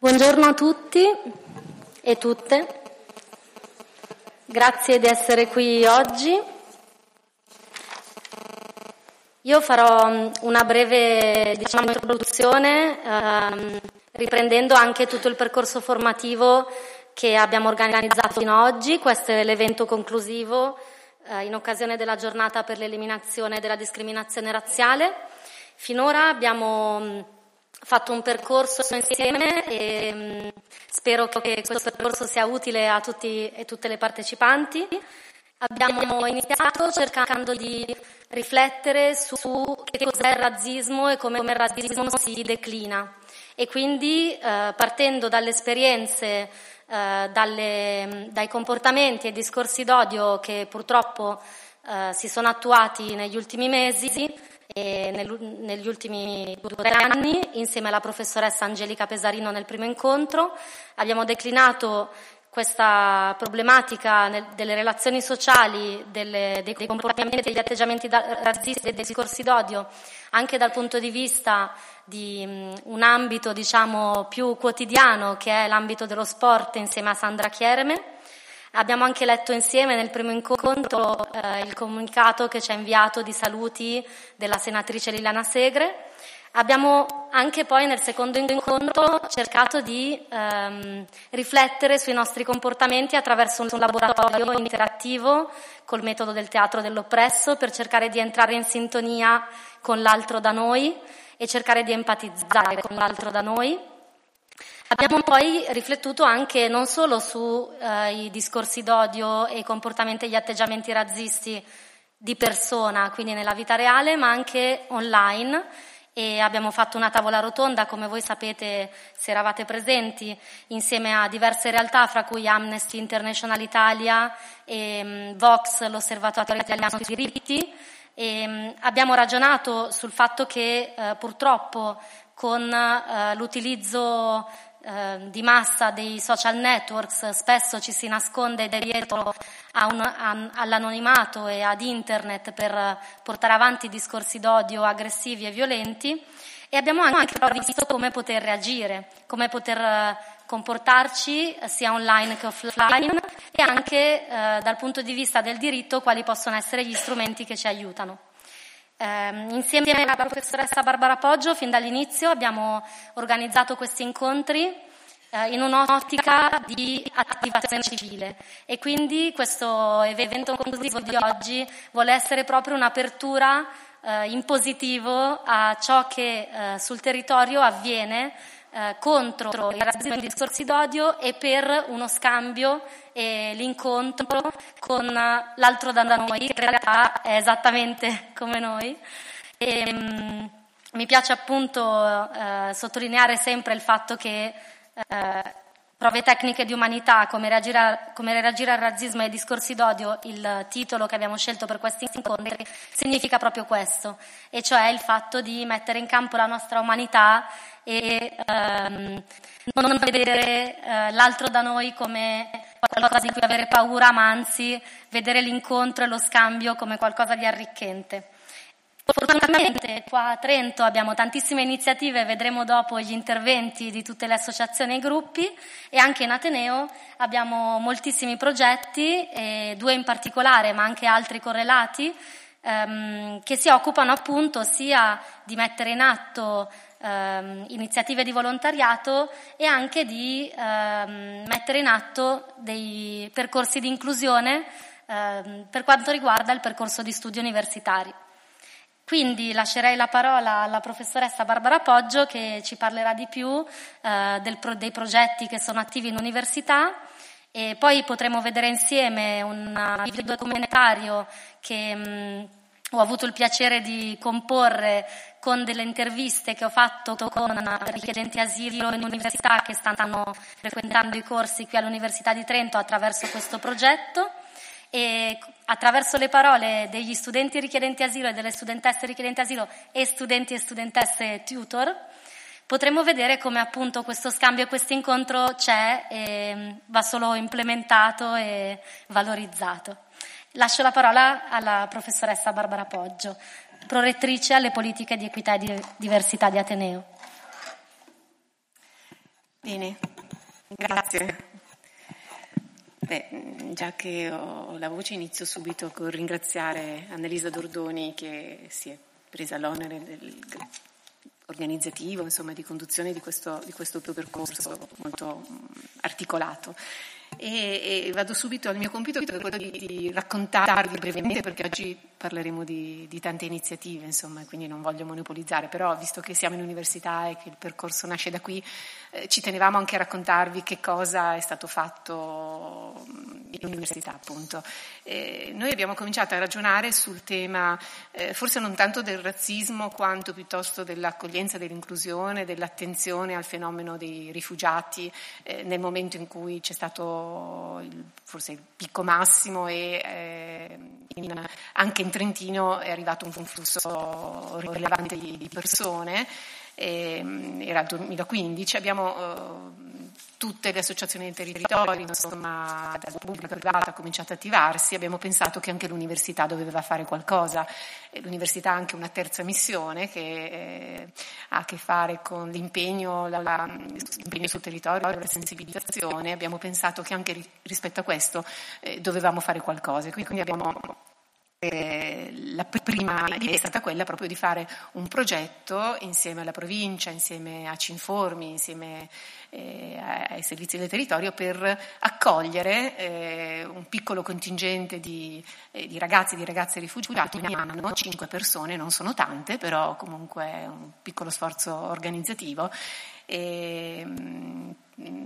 Buongiorno a tutti e tutte, grazie di essere qui oggi. Io farò mm, una breve diciamo, introduzione ehm, riprendendo anche tutto il percorso formativo che abbiamo organizzato fino ad oggi. Questo è l'evento conclusivo eh, in occasione della giornata per l'eliminazione della discriminazione razziale. Finora abbiamo mm, fatto un percorso insieme e mm, spero che questo percorso sia utile a tutti e tutte le partecipanti. Abbiamo iniziato cercando di riflettere su che cos'è il razzismo e come il razzismo si declina e quindi eh, partendo dalle esperienze, eh, dalle, dai comportamenti e discorsi d'odio che purtroppo eh, si sono attuati negli ultimi mesi, negli ultimi due anni, insieme alla professoressa Angelica Pesarino nel primo incontro, abbiamo declinato questa problematica delle relazioni sociali, delle, dei, comportamenti e degli atteggiamenti razzisti e dei discorsi d'odio, anche dal punto di vista di un ambito diciamo, più quotidiano che è l'ambito dello sport insieme a Sandra Chiereme Abbiamo anche letto insieme nel primo incontro eh, il comunicato che ci ha inviato di saluti della senatrice Liliana Segre. Abbiamo anche poi nel secondo incontro cercato di ehm, riflettere sui nostri comportamenti attraverso un laboratorio interattivo col metodo del teatro dell'oppresso per cercare di entrare in sintonia con l'altro da noi e cercare di empatizzare con l'altro da noi Abbiamo poi riflettuto anche non solo sui eh, discorsi d'odio e i comportamenti e gli atteggiamenti razzisti di persona, quindi nella vita reale, ma anche online e abbiamo fatto una tavola rotonda, come voi sapete se eravate presenti, insieme a diverse realtà, fra cui Amnesty International Italia e um, Vox, l'Osservatorio Italiano sui diritti. E, um, abbiamo ragionato sul fatto che uh, purtroppo con uh, l'utilizzo Ehm, di massa dei social networks spesso ci si nasconde dietro un, a, all'anonimato e ad internet per portare avanti discorsi d'odio aggressivi e violenti e abbiamo anche visto come poter reagire, come poter eh, comportarci sia online che offline e anche eh, dal punto di vista del diritto quali possono essere gli strumenti che ci aiutano. Eh, insieme alla professoressa Barbara Poggio, fin dall'inizio abbiamo organizzato questi incontri eh, in un'ottica di attivazione civile. E quindi questo evento conclusivo di oggi vuole essere proprio un'apertura eh, in positivo a ciò che eh, sul territorio avviene eh, contro il razzismo e i discorsi d'odio e per uno scambio e l'incontro con l'altro da noi, che in realtà è esattamente come noi. E, mh, mi piace appunto eh, sottolineare sempre il fatto che eh, prove tecniche di umanità, come reagire, a, come reagire, al razzismo e ai discorsi d'odio, il titolo che abbiamo scelto per questi incontri, significa proprio questo, e cioè il fatto di mettere in campo la nostra umanità e ehm, non vedere eh, l'altro da noi come qualcosa di cui avere paura, ma anzi vedere l'incontro e lo scambio come qualcosa di arricchente. Fortunatamente qua a Trento abbiamo tantissime iniziative, vedremo dopo gli interventi di tutte le associazioni e gruppi e anche in Ateneo abbiamo moltissimi progetti, due in particolare ma anche altri correlati, ehm, che si occupano appunto sia di mettere in atto ehm, iniziative di volontariato e anche di ehm, mettere in atto dei percorsi di inclusione ehm, per quanto riguarda il percorso di studi universitari. Quindi lascerei la parola alla professoressa Barbara Poggio che ci parlerà di più eh, del, dei progetti che sono attivi in università e poi potremo vedere insieme un video documentario che mh, mm, ho avuto il piacere di comporre con delle interviste che ho fatto con richiedenti asilo in università che stanno frequentando i corsi qui all'Università di Trento attraverso questo progetto e attraverso le parole degli studenti richiedenti asilo e delle studentesse richiedenti asilo e studenti e studentesse tutor, potremo vedere come appunto questo scambio e questo incontro c'è e va solo implementato e valorizzato. Lascio la parola alla professoressa Barbara Poggio, prorettrice alle politiche di equità e di diversità di Ateneo. Bene, grazie. Beh, già che ho la voce inizio subito con ringraziare Annalisa Dordoni che si è presa l'onere del organizzativo, insomma, di conduzione di questo, di questo percorso molto articolato. E, e, vado subito al mio compito, che è quello di, di raccontarvi brevemente, perché oggi parleremo di, di, tante iniziative, insomma, quindi non voglio monopolizzare, però visto che siamo in università e che il percorso nasce da qui, eh, ci tenevamo anche a raccontarvi che cosa è stato fatto in università, appunto. Eh, noi abbiamo cominciato a ragionare sul tema, eh, forse non tanto del razzismo, quanto piuttosto dell'accoglienza, dell'inclusione, dell'attenzione al fenomeno dei rifugiati eh, nel momento in cui c'è stato il, forse il picco massimo e eh, in, anche in Trentino è arrivato un flusso rilevante di, persone, eh, era il 2015, abbiamo eh, tutte le associazioni del territorio, insomma, dalla pubblica privata ha cominciato ad attivarsi, abbiamo pensato che anche l'università doveva fare qualcosa. L'università ha anche una terza missione che eh, ha a che fare con l'impegno, la, la, l'impegno, sul territorio, la sensibilizzazione. Abbiamo pensato che anche rispetto a questo eh, dovevamo fare qualcosa. Quindi abbiamo la prima idea è stata quella proprio di fare un progetto insieme alla provincia, insieme a Cinformi, insieme eh, ai servizi del territorio per accogliere eh, un piccolo contingente di, eh, di, ragazzi e di ragazze rifugiati ogni anno, cinque persone, non sono tante, però comunque un piccolo sforzo organizzativo. E, ehm,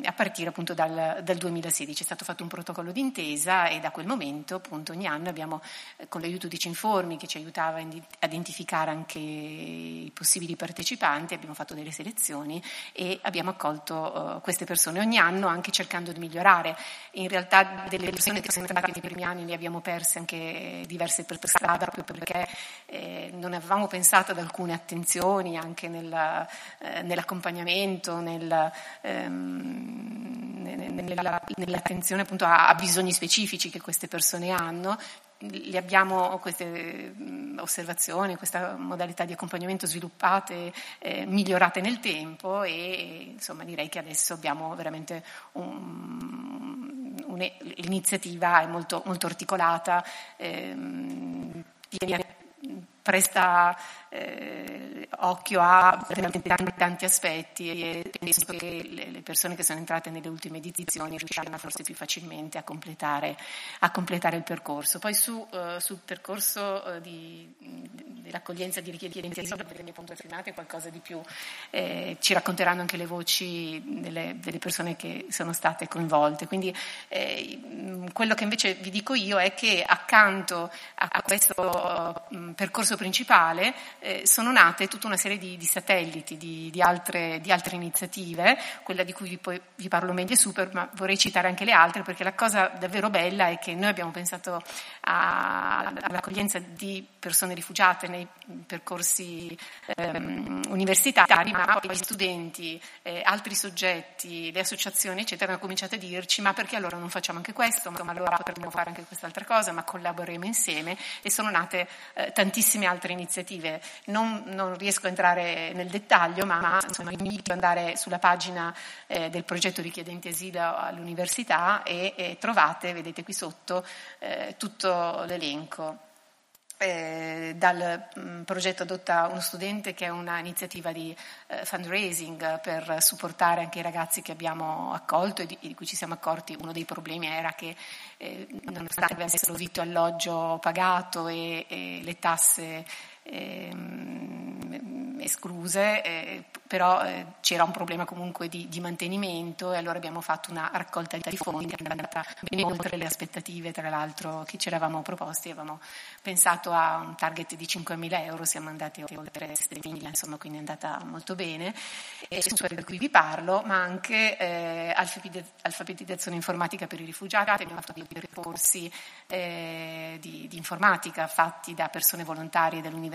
a partire appunto dal, dal, 2016 è stato fatto un protocollo d'intesa e da quel momento appunto ogni anno abbiamo eh, con l'aiuto di Cinformi che ci aiutava a identificare anche i possibili partecipanti abbiamo fatto delle selezioni e abbiamo accolto uh, queste persone ogni anno anche cercando di migliorare. In realtà delle persone che sono entrate nei primi anni ne abbiamo perse anche diverse per strada proprio perché eh, non avevamo pensato ad alcune attenzioni anche nella, eh, nell'accompagnamento nel, ehm, nella, nell'attenzione appunto a, a bisogni specifici che queste persone hanno, le abbiamo queste osservazioni, questa modalità di accompagnamento sviluppate, eh, migliorate nel tempo e insomma direi che adesso abbiamo veramente un, un'iniziativa è molto, molto articolata, ehm, presta eh, occhio a tanti, tanti, aspetti e penso che le, le, persone che sono entrate nelle ultime edizioni riusciranno forse più facilmente a completare, a completare il percorso. Poi su, uh, sul percorso uh, di, dell'accoglienza di richiedenti asilo delle mie punto firmate qualcosa di più, eh, ci racconteranno anche le voci delle, delle, persone che sono state coinvolte. Quindi eh, quello che invece vi dico io è che accanto a, questo uh, percorso principale eh, sono nate tutta una serie di, di satelliti, di, di, altre, di, altre, iniziative, quella di cui vi, poi, vi parlo meglio super, ma vorrei citare anche le altre perché la cosa davvero bella è che noi abbiamo pensato a, all'accoglienza di persone rifugiate nei percorsi ehm, universitari, ma poi gli studenti, eh, altri soggetti, le associazioni, eccetera, hanno cominciato a dirci ma perché allora non facciamo anche questo, ma allora potremmo fare anche quest'altra cosa, ma collaboriamo insieme. E sono nate eh, tantissime altre iniziative. Non, non, riesco a entrare nel dettaglio, ma, ma insomma, vi invito ad andare sulla pagina eh, del progetto richiedenti asilo all'università e, e trovate, vedete qui sotto, eh, tutto l'elenco. Eh, dal mh, mm, progetto Adotta uno studente che è un'iniziativa di eh, fundraising per supportare anche i ragazzi che abbiamo accolto e di, di cui ci siamo accorti. Uno dei problemi era che eh, nonostante avessero vitto alloggio pagato e, e le tasse escluse, eh, però eh, c'era un problema comunque di, di, mantenimento e allora abbiamo fatto una raccolta di fondi che è andata ben oltre le aspettative, tra l'altro che ci eravamo proposti, avevamo pensato a un target di 5.000 euro, siamo andati oltre 7.000, insomma quindi è andata molto bene, e di cui vi parlo, ma anche eh, alfabetizzazione informatica per i rifugiati, abbiamo fatto dei percorsi eh, di, di informatica fatti da persone volontarie dell'università,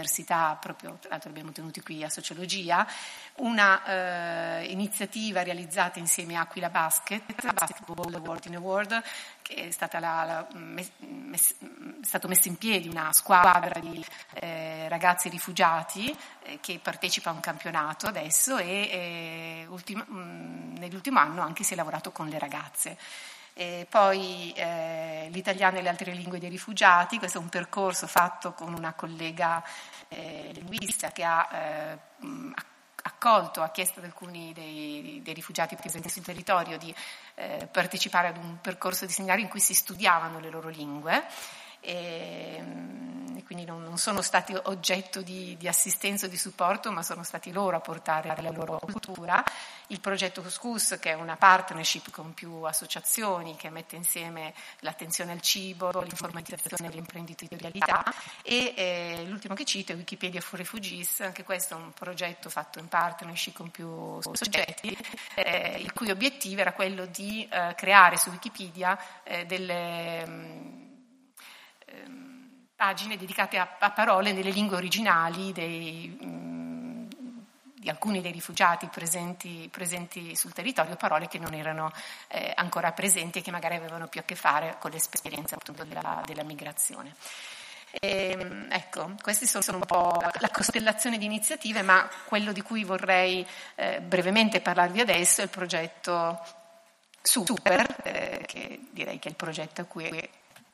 proprio tra l'altro abbiamo tenuti qui a sociologia, una eh, iniziativa realizzata insieme a Aquila Basket, Basketball Award in Award, che è, stata la, la, mes, mes, stato messo in piedi una squadra di eh, ragazzi rifugiati eh, che partecipa a un campionato adesso e eh, ultima, mh, nell'ultimo anno anche si è lavorato con le ragazze. E poi eh, l'italiano e le altre lingue dei rifugiati, questo è un percorso fatto con una collega eh, linguista che ha eh, accolto, ha chiesto ad alcuni dei, dei rifugiati presenti sul territorio di eh, partecipare ad un percorso di seminario in cui si studiavano le loro lingue. E, quindi non, non, sono stati oggetto di, di, assistenza o di supporto, ma sono stati loro a portare la loro cultura. Il progetto Cuscus, che è una partnership con più associazioni che mette insieme l'attenzione al cibo, l'informatizzazione e l'imprenditorialità e eh, l'ultimo che cito è Wikipedia for Refugees, anche questo è un progetto fatto in partnership con più soggetti, eh, il cui obiettivo era quello di eh, creare su Wikipedia eh, delle... Mh, Ehm, pagine dedicate a, a, parole nelle lingue originali dei, mm, di alcuni dei rifugiati presenti, presenti, sul territorio, parole che non erano eh, ancora presenti e che magari avevano più a che fare con l'esperienza appunto della, della migrazione. E, ehm, ecco, queste sono un po' la costellazione di iniziative, ma quello di cui vorrei eh, brevemente parlarvi adesso è il progetto Super, eh, che direi che è il progetto a cui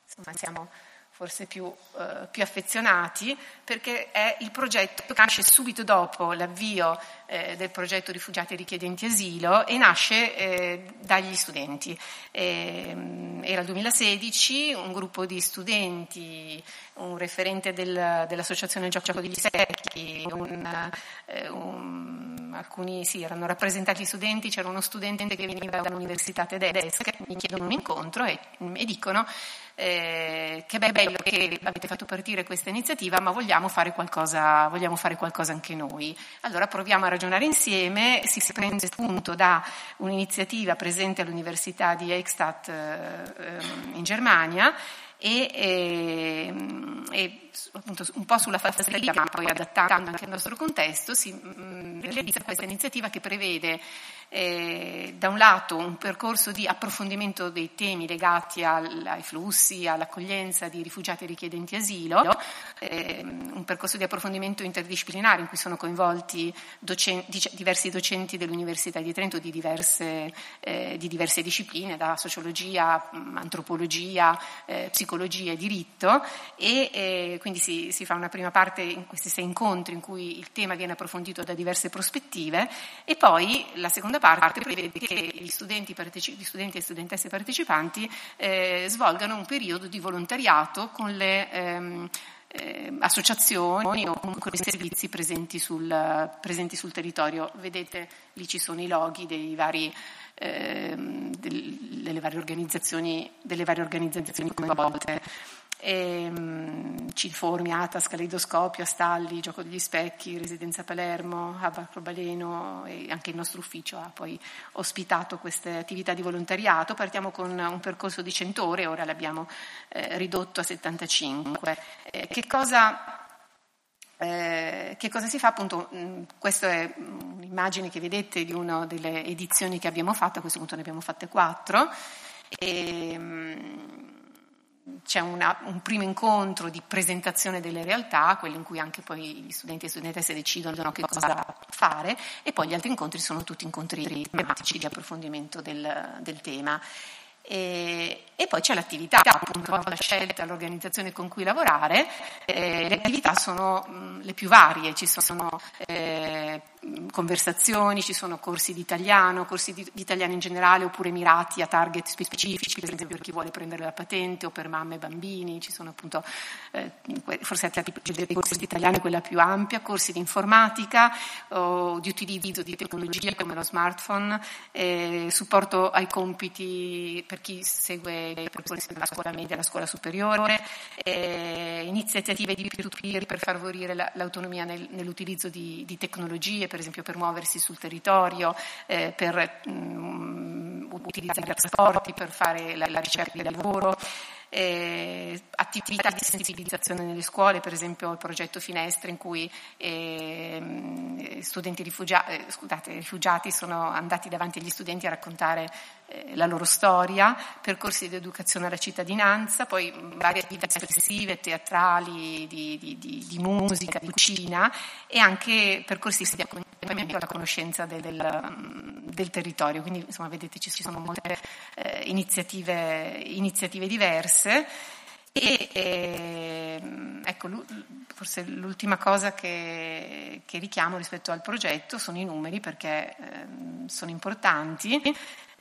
insomma, siamo forse più, eh, più, affezionati, perché è il progetto che nasce subito dopo l'avvio eh, del progetto Rifugiati e richiedenti asilo e nasce eh, dagli studenti. Ehm, era il 2016, un gruppo di studenti, un referente del, dell'associazione Gioco degli Secchi, un, eh, un, alcuni sì, erano rappresentati studenti, c'era uno studente che veniva dall'università tedesca che mi chiedono un incontro e, e dicono eh, che bello che avete fatto partire questa iniziativa, ma vogliamo fare, qualcosa, vogliamo fare qualcosa anche noi. Allora proviamo a ragionare insieme, si prende spunto da un'iniziativa presente all'Università di Eichstatt eh, in Germania e, e, ehm, e appunto, un po' sulla falsariga, ma poi adattando anche al nostro contesto, si mh, mm, realizza questa iniziativa che prevede eh, da un lato un percorso di approfondimento dei temi legati al, ai flussi, all'accoglienza di rifugiati e richiedenti asilo, eh, un percorso di approfondimento interdisciplinare in cui sono coinvolti docenti, diversi docenti dell'Università di Trento di diverse, eh, di diverse discipline, da sociologia, antropologia, eh, psicologia e diritto. E eh, quindi si, si, fa una prima parte in questi sei incontri in cui il tema viene approfondito da diverse prospettive. E poi la seconda parte prevede che gli studenti, parteci- gli studenti e studentesse partecipanti eh, svolgano un periodo di volontariato con le ehm, eh, associazioni o comunque i servizi presenti sul, presenti sul, territorio. Vedete lì ci sono i loghi vari, eh, del, delle varie organizzazioni, delle varie organizzazioni coinvolte e, um, Ciformi, Atas, Caleidoscopio, Astalli, Gioco degli Specchi, Residenza Palermo, Abba Baleno e anche il nostro ufficio ha poi ospitato queste attività di volontariato. Partiamo con un percorso di 100 ore, ora l'abbiamo eh, ridotto a 75. Eh, che cosa eh, che cosa si fa? Appunto, mm, questa è un'immagine che vedete di una delle edizioni che abbiamo fatto, a questo punto ne abbiamo fatte quattro. E, mh, mm, c'è una, un primo incontro di presentazione delle realtà, quello in cui anche poi gli studenti e studentesse decidono che cosa fare, e poi gli altri incontri sono tutti incontri tematici di approfondimento del, del tema. E, e, poi c'è l'attività, appunto, la scelta, l'organizzazione con cui lavorare. Eh, le attività sono mh, le più varie, ci sono eh, conversazioni, ci sono corsi di italiano, corsi di, di, italiano in generale oppure mirati a target specifici, per esempio per chi vuole prendere la patente o per mamme e bambini, ci sono appunto, eh, forse tipologia dei corsi di italiano quella più ampia, corsi di informatica o di utilizzo di tecnologie come lo smartphone, eh, supporto ai compiti per chi segue i percorsi della scuola media e la scuola superiore, eh, iniziative di peer-to-peer per favorire la, l'autonomia nel, nell'utilizzo di, di, tecnologie, per esempio per muoversi sul territorio, eh, per mh, mm, utilizzare i trasporti, per fare la, la ricerca del lavoro. Eh, attività di sensibilizzazione nelle scuole, per esempio il progetto Finestre in cui eh, studenti rifugia- eh, scusate, rifugiati sono andati davanti agli studenti a raccontare eh, la loro storia, percorsi di educazione alla cittadinanza, poi varie attività espressive, teatrali, di, di, di, di musica, di cucina e anche percorsi di accompagnamento alla conoscenza del, del, del territorio. Quindi insomma vedete ci sono molte eh, iniziative, iniziative diverse. E, e, ecco, forse l'ultima cosa che, che, richiamo rispetto al progetto sono i numeri perché eh, sono importanti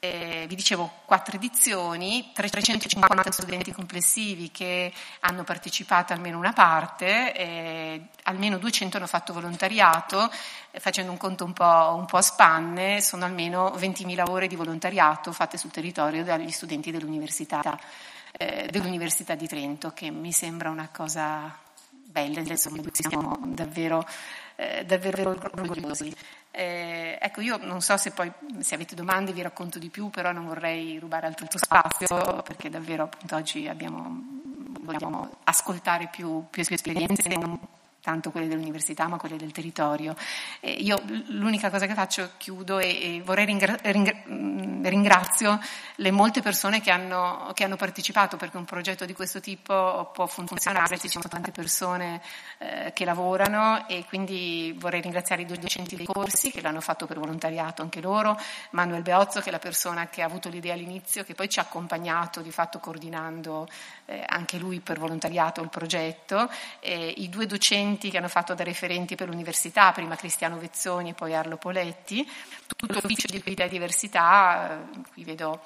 eh, vi dicevo quattro edizioni, 350 studenti complessivi che hanno partecipato almeno una parte, eh, almeno 200 hanno fatto volontariato, eh, facendo un conto un po', un po', a spanne, sono almeno 20.000 ore di volontariato fatte sul territorio dagli studenti dell'Università, eh, dell'Università di Trento, che mi sembra una cosa bella, insomma, siamo davvero, eh, davvero orgogliosi. Eh, ecco, io non so se poi se avete domande vi racconto di più, però non vorrei rubare altro spazio perché davvero appunto oggi abbiamo, vogliamo ascoltare più, più esperienze non tanto quelle dell'università ma quelle del territorio. Eh, io l'unica cosa che faccio, chiudo e, e vorrei ringra- mm, ringrazio le molte persone che hanno, che hanno, partecipato perché un progetto di questo tipo può funzionare, ci sono tante persone eh, che lavorano e quindi vorrei ringraziare i docenti dei corsi che l'hanno fatto per volontariato anche loro, Manuel Beozzo che è la persona che ha avuto l'idea all'inizio, che poi ci ha accompagnato di fatto coordinando eh, anche lui per volontariato il progetto, i due docenti docenti che hanno fatto da referenti per l'università, prima Cristiano Vezzoni e poi Arlo Poletti, tutto l'ufficio di equità e diversità, eh, qui vedo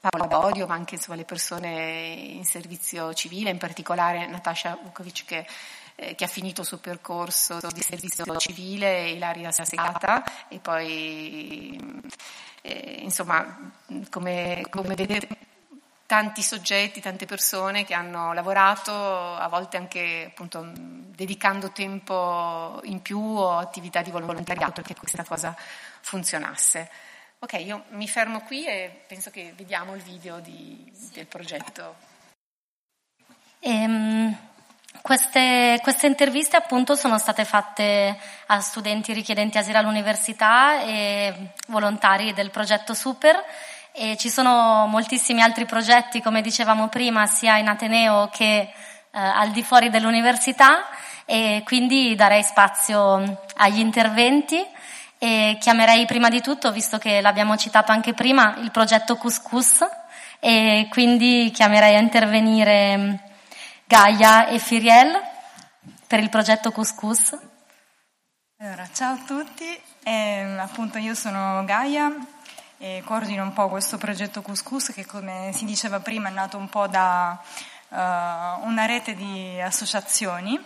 Paola Bodio, ma anche insomma, le persone in servizio civile, in particolare Natasha Vukovic che, eh, che ha finito il suo percorso di servizio civile, Ilaria Segata e poi eh, insomma come, come vedete tanti soggetti, tante persone che hanno lavorato, a volte anche appunto dedicando tempo in più o attività di volontariato perché questa cosa funzionasse. Ok, io mi fermo qui e penso che vediamo il video di, del progetto. Ehm, queste, queste, interviste appunto sono state fatte a studenti richiedenti asilo all'università e volontari del progetto Super e ci sono moltissimi altri progetti, come dicevamo prima, sia in Ateneo che eh, al di fuori dell'università. E quindi darei spazio agli interventi. E chiamerei prima di tutto, visto che l'abbiamo citato anche prima, il progetto Couscous. E quindi chiamerei a intervenire Gaia e Firiel per il progetto Couscous. Allora, ciao a tutti, eh, appunto io sono Gaia, e coordino un po' questo progetto Couscous che come si diceva prima è nato un po' da uh, una rete di associazioni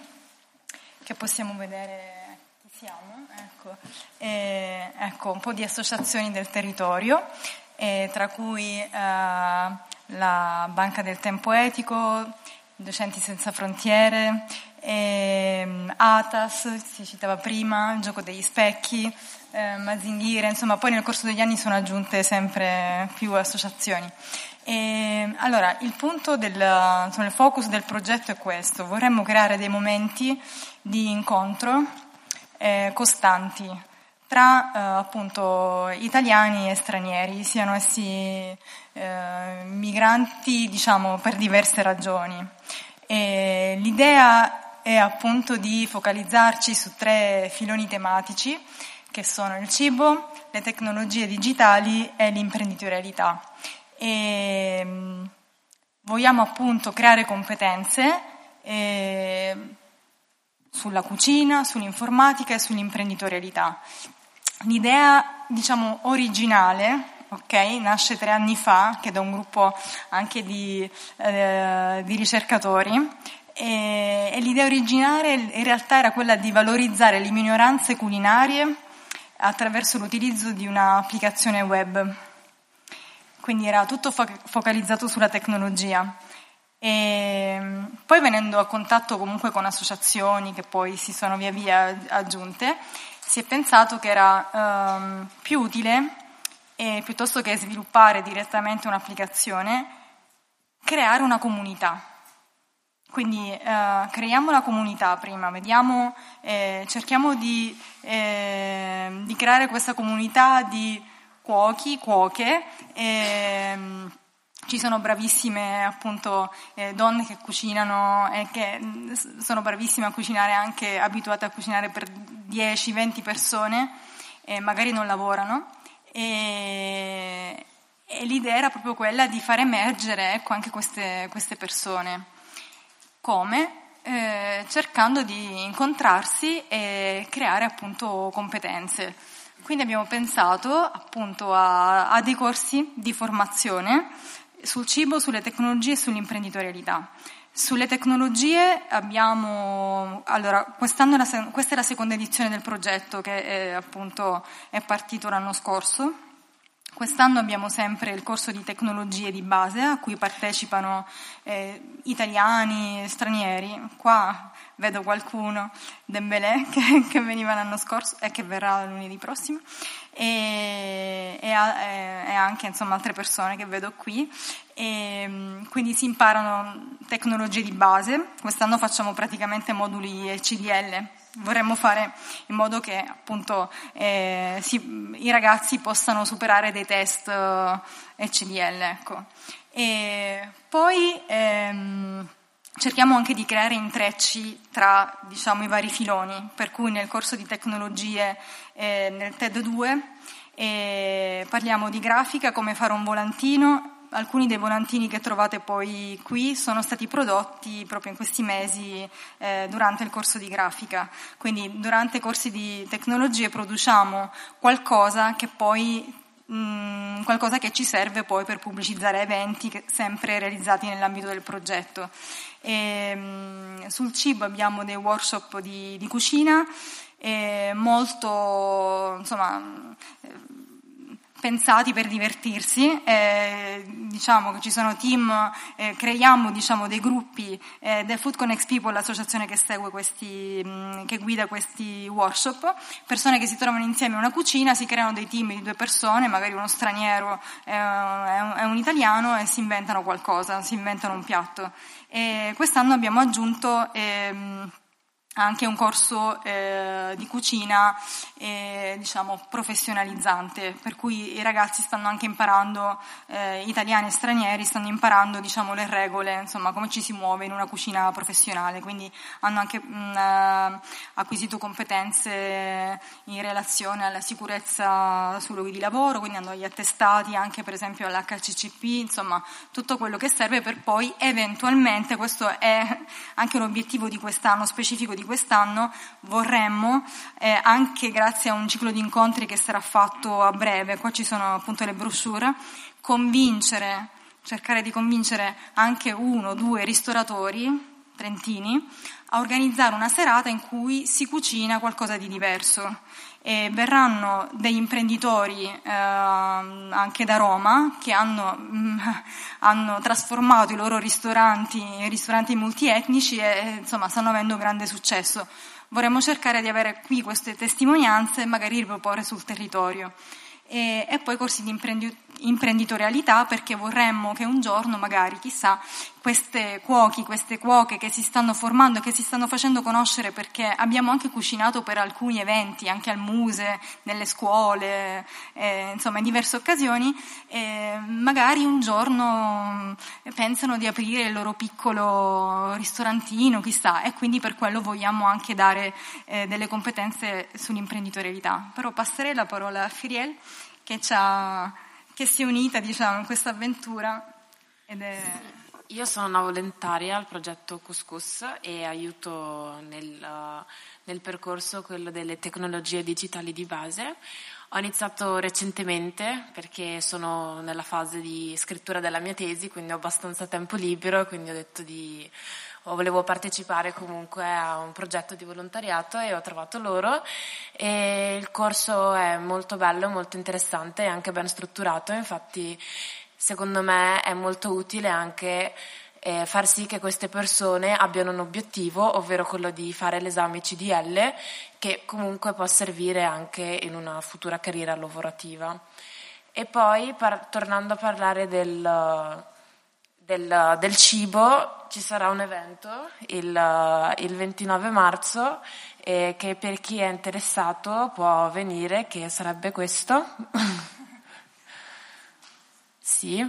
che possiamo vedere chi siamo, ecco, e, ecco un po' di associazioni del territorio tra cui uh, la Banca del Tempo Etico, Docenti Senza Frontiere, e, um, ATAS, si citava prima, il gioco degli specchi, eh, Mazinghire, insomma poi nel corso degli anni sono aggiunte sempre più associazioni. E, allora, il punto del, insomma, il focus del progetto è questo, vorremmo creare dei momenti di incontro eh, costanti tra eh, appunto italiani e stranieri, siano essi eh, migranti diciamo per diverse ragioni. E l'idea è appunto di focalizzarci su tre filoni tematici che sono il cibo, le tecnologie digitali e l'imprenditorialità. E, mm, vogliamo appunto creare competenze sulla cucina, sull'informatica e sull'imprenditorialità. L'idea, diciamo, originale ok? Nasce tre anni fa, che da un gruppo anche di, eh, di ricercatori. E, e, l'idea originale in realtà era quella di valorizzare le minoranze culinarie attraverso l'utilizzo di un'applicazione web. Quindi era tutto fo- focalizzato sulla tecnologia. E poi venendo a contatto comunque con associazioni che poi si sono via via aggiunte, si è pensato che era um, più utile, e piuttosto che sviluppare direttamente un'applicazione, creare una comunità. Quindi eh, creiamo la comunità prima, vediamo, eh, cerchiamo di, eh, di, creare questa comunità di cuochi, cuoche. Ehm, ci sono bravissime appunto eh, donne che cucinano e che mm, sono bravissime a cucinare anche abituate a cucinare per 10-20 persone e magari non lavorano. E, e, l'idea era proprio quella di far emergere ecco, anche queste, queste persone. Come? Eh, cercando di incontrarsi e creare appunto competenze. Quindi abbiamo pensato appunto a, a dei corsi di formazione sul cibo, sulle tecnologie e sull'imprenditorialità. Sulle tecnologie abbiamo, allora, quest'anno la, questa è la seconda edizione del progetto che è, appunto è partito l'anno scorso, Quest'anno abbiamo sempre il corso di tecnologie di base a cui partecipano eh, italiani, stranieri. Qua vedo qualcuno, Dembélé, che, che, veniva l'anno scorso e che verrà lunedì prossimo, e, e, e anche insomma, altre persone che vedo qui. E, quindi si imparano tecnologie di base. Quest'anno facciamo praticamente moduli CDL vorremmo fare in modo che appunto eh, si, i ragazzi possano superare dei test eh, ECDL. Ecco. E poi ehm, cerchiamo anche di creare intrecci tra diciamo, i vari filoni, per cui nel corso di tecnologie eh, nel TED 2 eh, parliamo di grafica, come fare un volantino alcuni dei volantini che trovate poi qui sono stati prodotti proprio in questi mesi eh, durante il corso di grafica. Quindi durante i corsi di tecnologie produciamo qualcosa che poi mh, mm, qualcosa che ci serve poi per pubblicizzare eventi che, sempre realizzati nell'ambito del progetto. E, mh, mm, sul cibo abbiamo dei workshop di, di cucina molto insomma pensati per divertirsi, eh, diciamo che ci sono team, eh, creiamo diciamo, dei gruppi, eh, The Food Connects People, l'associazione che segue questi, mh, mm, che guida questi workshop, persone che si trovano insieme in una cucina, si creano dei team di due persone, magari uno straniero e un, un, italiano e si inventano qualcosa, si inventano un piatto. E quest'anno abbiamo aggiunto ehm, anche un corso eh, di cucina eh, diciamo, professionalizzante, per cui i ragazzi stanno anche imparando, eh, italiani e stranieri, stanno imparando diciamo, le regole, insomma, come ci si muove in una cucina professionale, quindi hanno anche mh, eh, acquisito competenze in relazione alla sicurezza sui luoghi di lavoro, quindi hanno gli attestati anche per esempio all'HCCP, insomma tutto quello che serve per poi eventualmente, questo è anche un obiettivo di quest'anno specifico di quest'anno vorremmo, eh, anche grazie a un ciclo di incontri che sarà fatto a breve, qua ci sono appunto le brochure, convincere, cercare di convincere anche uno o due ristoratori trentini a organizzare una serata in cui si cucina qualcosa di diverso. E verranno degli imprenditori eh, anche da Roma che hanno, mh, hanno, trasformato i loro ristoranti in ristoranti multietnici e insomma stanno avendo grande successo. Vorremmo cercare di avere qui queste testimonianze e magari riproporre sul territorio e, e poi corsi di imprenditorialità perché vorremmo che un giorno, magari, chissà, queste cuochi, queste cuoche che si stanno formando, che si stanno facendo conoscere perché abbiamo anche cucinato per alcuni eventi, anche al Muse, nelle scuole, eh, insomma in diverse occasioni, eh, magari un giorno pensano di aprire il loro piccolo ristorantino, chissà, e quindi per quello vogliamo anche dare eh, delle competenze sull'imprenditorialità. Però passerei la parola a Firiel che, che si è unita diciamo, in questa avventura. È... Io sono una volontaria al progetto Couscous e aiuto nel, nel percorso quello delle tecnologie digitali di base. Ho iniziato recentemente perché sono nella fase di scrittura della mia tesi, quindi ho abbastanza tempo libero quindi ho detto di volevo partecipare comunque a un progetto di volontariato e ho trovato loro e il corso è molto bello, molto interessante e anche ben strutturato, infatti secondo me è molto utile anche eh, far sì che queste persone abbiano un obiettivo, ovvero quello di fare l'esame CDL, che comunque può servire anche in una futura carriera lavorativa. E poi, par- tornando a parlare del, del, del cibo ci sarà un evento il, il 29 marzo eh, che per chi è interessato può venire, che sarebbe questo. sì,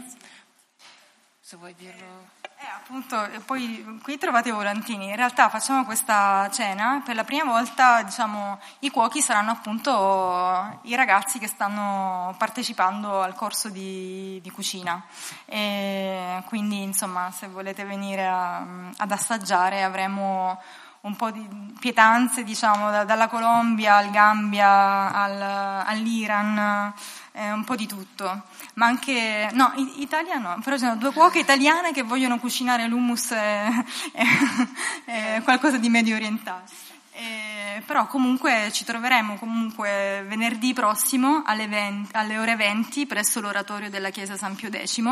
se vuoi dirlo. Eh, appunto, poi qui trovate i volantini. In realtà facciamo questa cena, per la prima volta diciamo, i cuochi saranno appunto i ragazzi che stanno partecipando al corso di, di cucina. E quindi insomma se volete venire a, ad assaggiare avremo un po' di pietanze, diciamo, da, dalla Colombia al Gambia al, all'Iran, eh, un po' di tutto. Ma anche, no, Italia no, però ci sono due cuoche italiane che vogliono cucinare l'hummus e, e, e qualcosa di medio orientale. Eh, però comunque ci troveremo comunque venerdì prossimo alle, 20, alle, ore 20 presso l'oratorio della chiesa San Pio X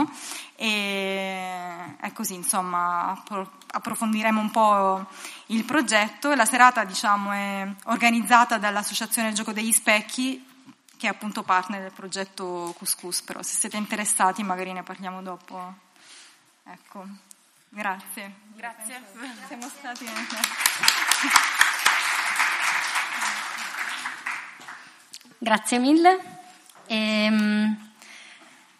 e è così insomma approfondiremo un po' il progetto la serata diciamo è organizzata dall'associazione Gioco degli Specchi che è appunto partner del progetto Couscous però se siete interessati magari ne parliamo dopo. Ecco. Grazie. Grazie. Siamo stati Grazie mille. E, um,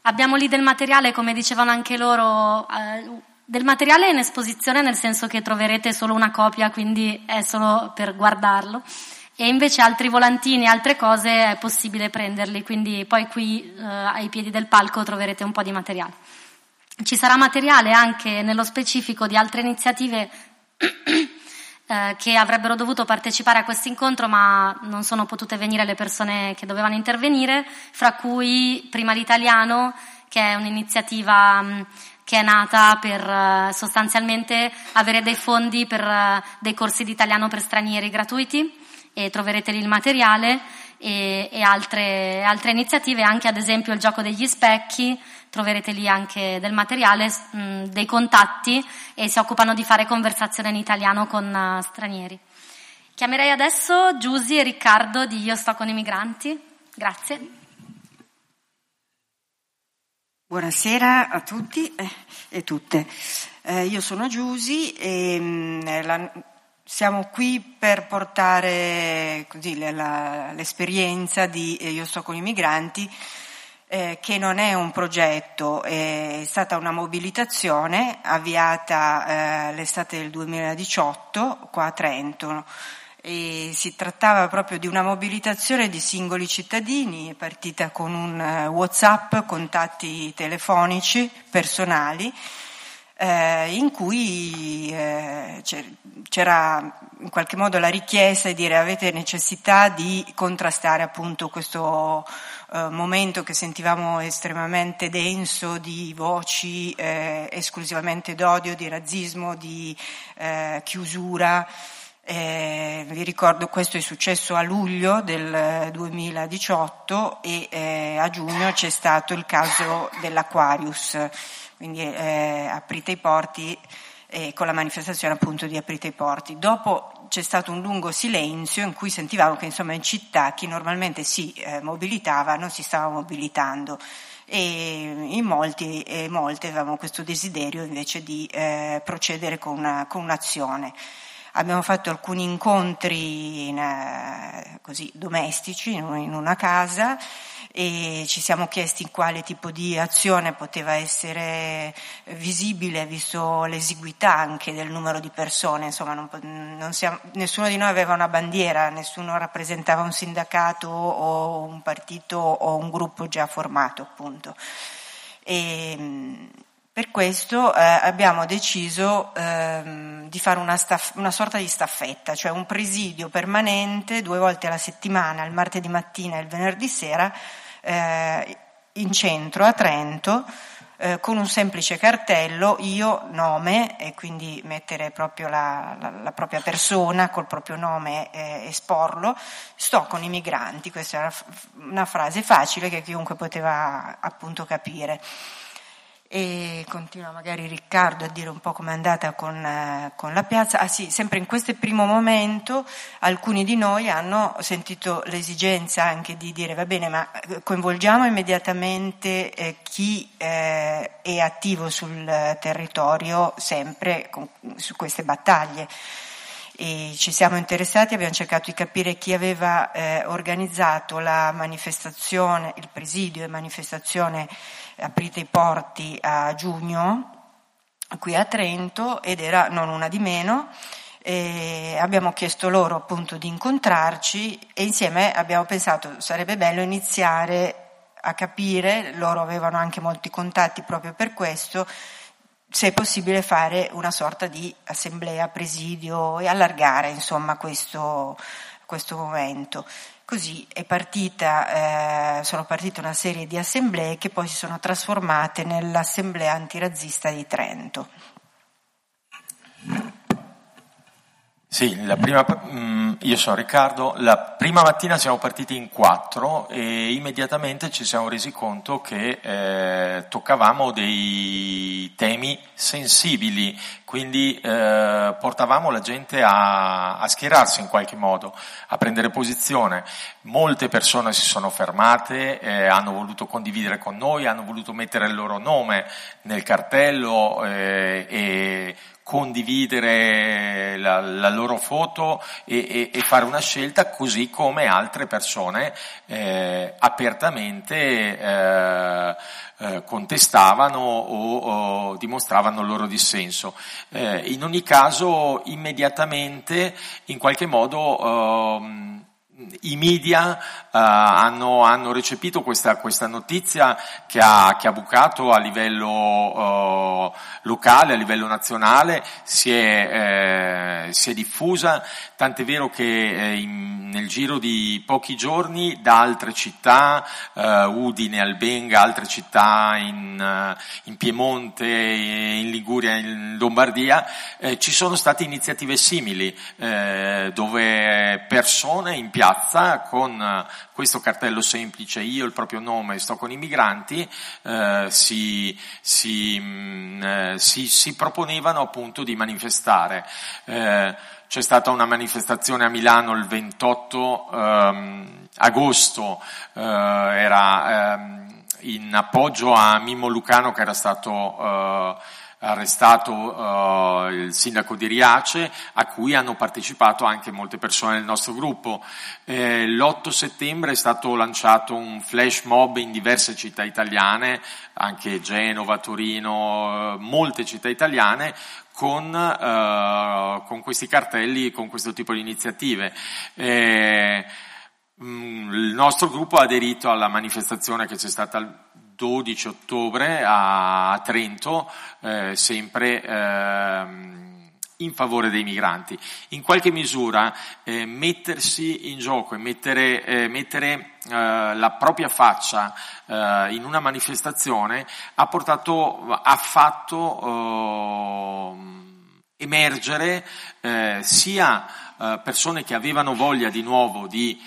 abbiamo lì del materiale, come dicevano anche loro, uh, del materiale in esposizione nel senso che troverete solo una copia, quindi è solo per guardarlo. E invece altri volantini e altre cose è possibile prenderli, quindi poi qui uh, ai piedi del palco troverete un po' di materiale. Ci sarà materiale anche nello specifico di altre iniziative eh, che avrebbero dovuto partecipare a questo incontro ma non sono potute venire le persone che dovevano intervenire, fra cui Prima l'Italiano, che è un'iniziativa mh, che è nata per uh, sostanzialmente avere dei fondi per uh, dei corsi di italiano per stranieri gratuiti e troverete lì il materiale e, e altre, altre, iniziative, anche ad esempio il gioco degli specchi, troverete lì anche del materiale, mh, dei contatti e si occupano di fare conversazione in italiano con uh, stranieri. Chiamerei adesso Giusy e Riccardo di Io sto con i migranti. Grazie. Buonasera a tutti e tutte. Eh, io sono Giusy e mh, la, siamo qui per portare così, la, l'esperienza di eh, Io sto con i migranti, eh, che non è un progetto, è stata una mobilitazione avviata eh, l'estate del 2018 qua a Trento. E si trattava proprio di una mobilitazione di singoli cittadini, è partita con un uh, WhatsApp, contatti telefonici personali eh, in cui eh, c'era in qualche modo la richiesta di dire avete necessità di contrastare appunto questo eh, momento che sentivamo estremamente denso di voci eh, esclusivamente d'odio, di razzismo, di eh, chiusura. Eh, vi ricordo questo è successo a luglio del 2018 e eh, a giugno c'è stato il caso dell'Aquarius quindi eh, aprite i porti eh, con la manifestazione appunto di aprite i porti. Dopo c'è stato un lungo silenzio in cui sentivamo che insomma in città chi normalmente si eh, mobilitava non si stava mobilitando e in molti e molte avevamo questo desiderio invece di eh, procedere con, una, con un'azione. Abbiamo fatto alcuni incontri in, eh, così, domestici in una casa e ci siamo chiesti quale tipo di azione poteva essere visibile visto l'esiguità anche del numero di persone, insomma non, non siamo, nessuno di noi aveva una bandiera, nessuno rappresentava un sindacato o un partito o un gruppo già formato appunto. E, per questo eh, abbiamo deciso ehm, di fare una, staff- una, sorta di staffetta, cioè un presidio permanente due volte alla settimana, il martedì mattina e il venerdì sera, eh, in centro a Trento eh, con un semplice cartello io nome e quindi mettere proprio la, la, la propria persona col proprio nome eh, esporlo. Sto con i migranti questa era una frase facile che chiunque poteva appunto capire e continua magari Riccardo a dire un po' com'è andata con, eh, con, la piazza. Ah sì, sempre in questo primo momento alcuni di noi hanno sentito l'esigenza anche di dire va bene, ma eh, coinvolgiamo immediatamente eh, chi eh, è attivo sul territorio sempre con, su queste battaglie. E ci siamo interessati, abbiamo cercato di capire chi aveva eh, organizzato la manifestazione, il presidio e manifestazione aprite i porti a giugno qui a Trento ed era non una di meno. E abbiamo chiesto loro appunto di incontrarci e insieme abbiamo pensato sarebbe bello iniziare a capire, loro avevano anche molti contatti proprio per questo, se è possibile fare una sorta di assemblea, presidio e allargare insomma questo, questo momento. Così partita, eh, sono partite una serie di assemblee che poi si sono trasformate nell'assemblea antirazzista di Trento. Sì, prima, mm, io sono Riccardo, la prima mattina siamo partiti in quattro e immediatamente ci siamo resi conto che eh, toccavamo dei temi sensibili, quindi eh, portavamo la gente a, a, schierarsi in qualche modo, a prendere posizione. Molte persone si sono fermate, eh, hanno voluto condividere con noi, hanno voluto mettere il loro nome nel cartello eh, e condividere la, la loro foto e, e, e, fare una scelta così come altre persone eh, apertamente eh, eh, contestavano o, o, dimostravano il loro dissenso. Eh, in ogni caso immediatamente in qualche modo ehm, i media uh, hanno, hanno, recepito questa, questa notizia che ha, che ha, bucato a livello uh, locale, a livello nazionale, si è, eh, si è diffusa, tant'è vero che eh, in, nel giro di pochi giorni da altre città, uh, Udine, Albenga, altre città in, in, Piemonte, in Liguria, in Lombardia, ci sono state iniziative simili, dove persone in piazza piazza con eh, questo cartello semplice, io il proprio nome, sto con i migranti, eh, si, si, mh, mm, eh, si, si, proponevano appunto di manifestare. Eh, c'è stata una manifestazione a Milano il 28 ehm, agosto, eh, era ehm, in appoggio a Mimmo Lucano che era stato eh, arrestato uh, il sindaco di Riace, a cui hanno partecipato anche molte persone del nostro gruppo. Eh, l'8 settembre è stato lanciato un flash mob in diverse città italiane, anche Genova, Torino, uh, molte città italiane, con, uh, con, questi cartelli, con questo tipo di iniziative. Eh, mm, il nostro gruppo ha aderito alla manifestazione che c'è stata 12 ottobre a Trento, eh, sempre eh, in favore dei migranti. In qualche misura eh, mettersi in gioco e mettere, eh, mettere eh, la propria faccia eh, in una manifestazione ha portato, ha fatto emergere sia persone che avevano voglia di nuovo di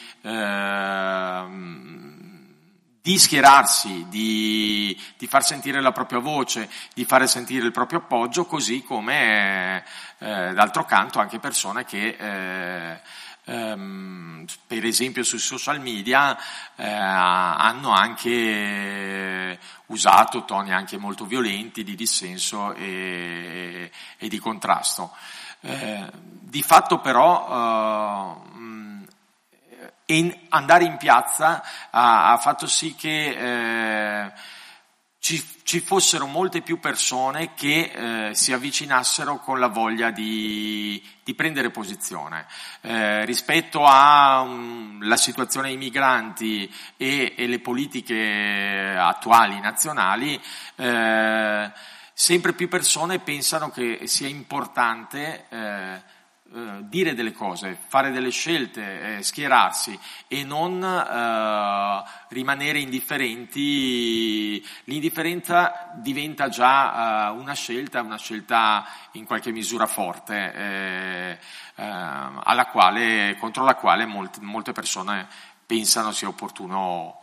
di schierarsi, di, di, far sentire la propria voce, di fare sentire il proprio appoggio, così come eh, d'altro canto anche persone che eh, ehm, per esempio sui social media eh, hanno anche usato toni anche molto violenti di dissenso e, e di contrasto. Eh, di fatto però eh, e andare in piazza ha, ha fatto sì che eh, ci, ci, fossero molte più persone che eh, si avvicinassero con la voglia di, di prendere posizione. Eh, rispetto alla um, situazione dei migranti e, e, le politiche attuali nazionali, eh, sempre più persone pensano che sia importante eh, eh, dire delle cose, fare delle scelte, eh, schierarsi e non eh, rimanere indifferenti. L'indifferenza diventa già eh, una scelta, una scelta in qualche misura forte, eh, alla quale, contro la quale molte, molte persone pensano sia opportuno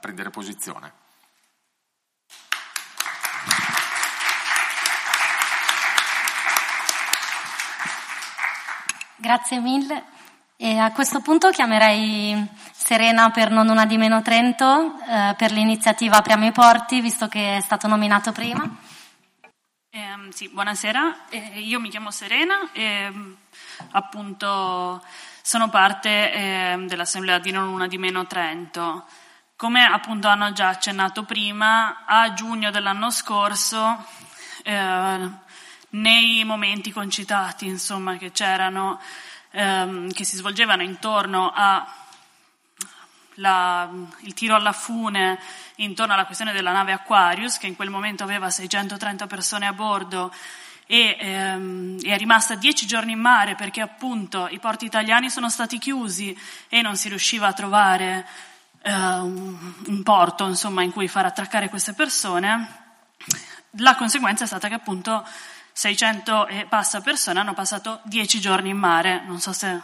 prendere posizione. Grazie mille. E a questo punto chiamerei Serena per Non Una di Meno Trento eh, per l'iniziativa Apriamo i Porti, visto che è stato nominato prima. Eh, sì, buonasera, eh, io mi chiamo Serena e appunto sono parte ehm, dell'Assemblea di Non Una di Meno Trento. Come appunto hanno già accennato prima, a giugno dell'anno scorso, eh, nei momenti concitati, insomma, che c'erano, ehm, che si svolgevano intorno al tiro alla fune, intorno alla questione della nave Aquarius, che in quel momento aveva 630 persone a bordo e ehm, è rimasta dieci giorni in mare perché appunto i porti italiani sono stati chiusi e non si riusciva a trovare eh, un porto insomma, in cui far attraccare queste persone, la conseguenza è stata che appunto 600 e passa persone hanno passato 10 giorni in mare. Non so se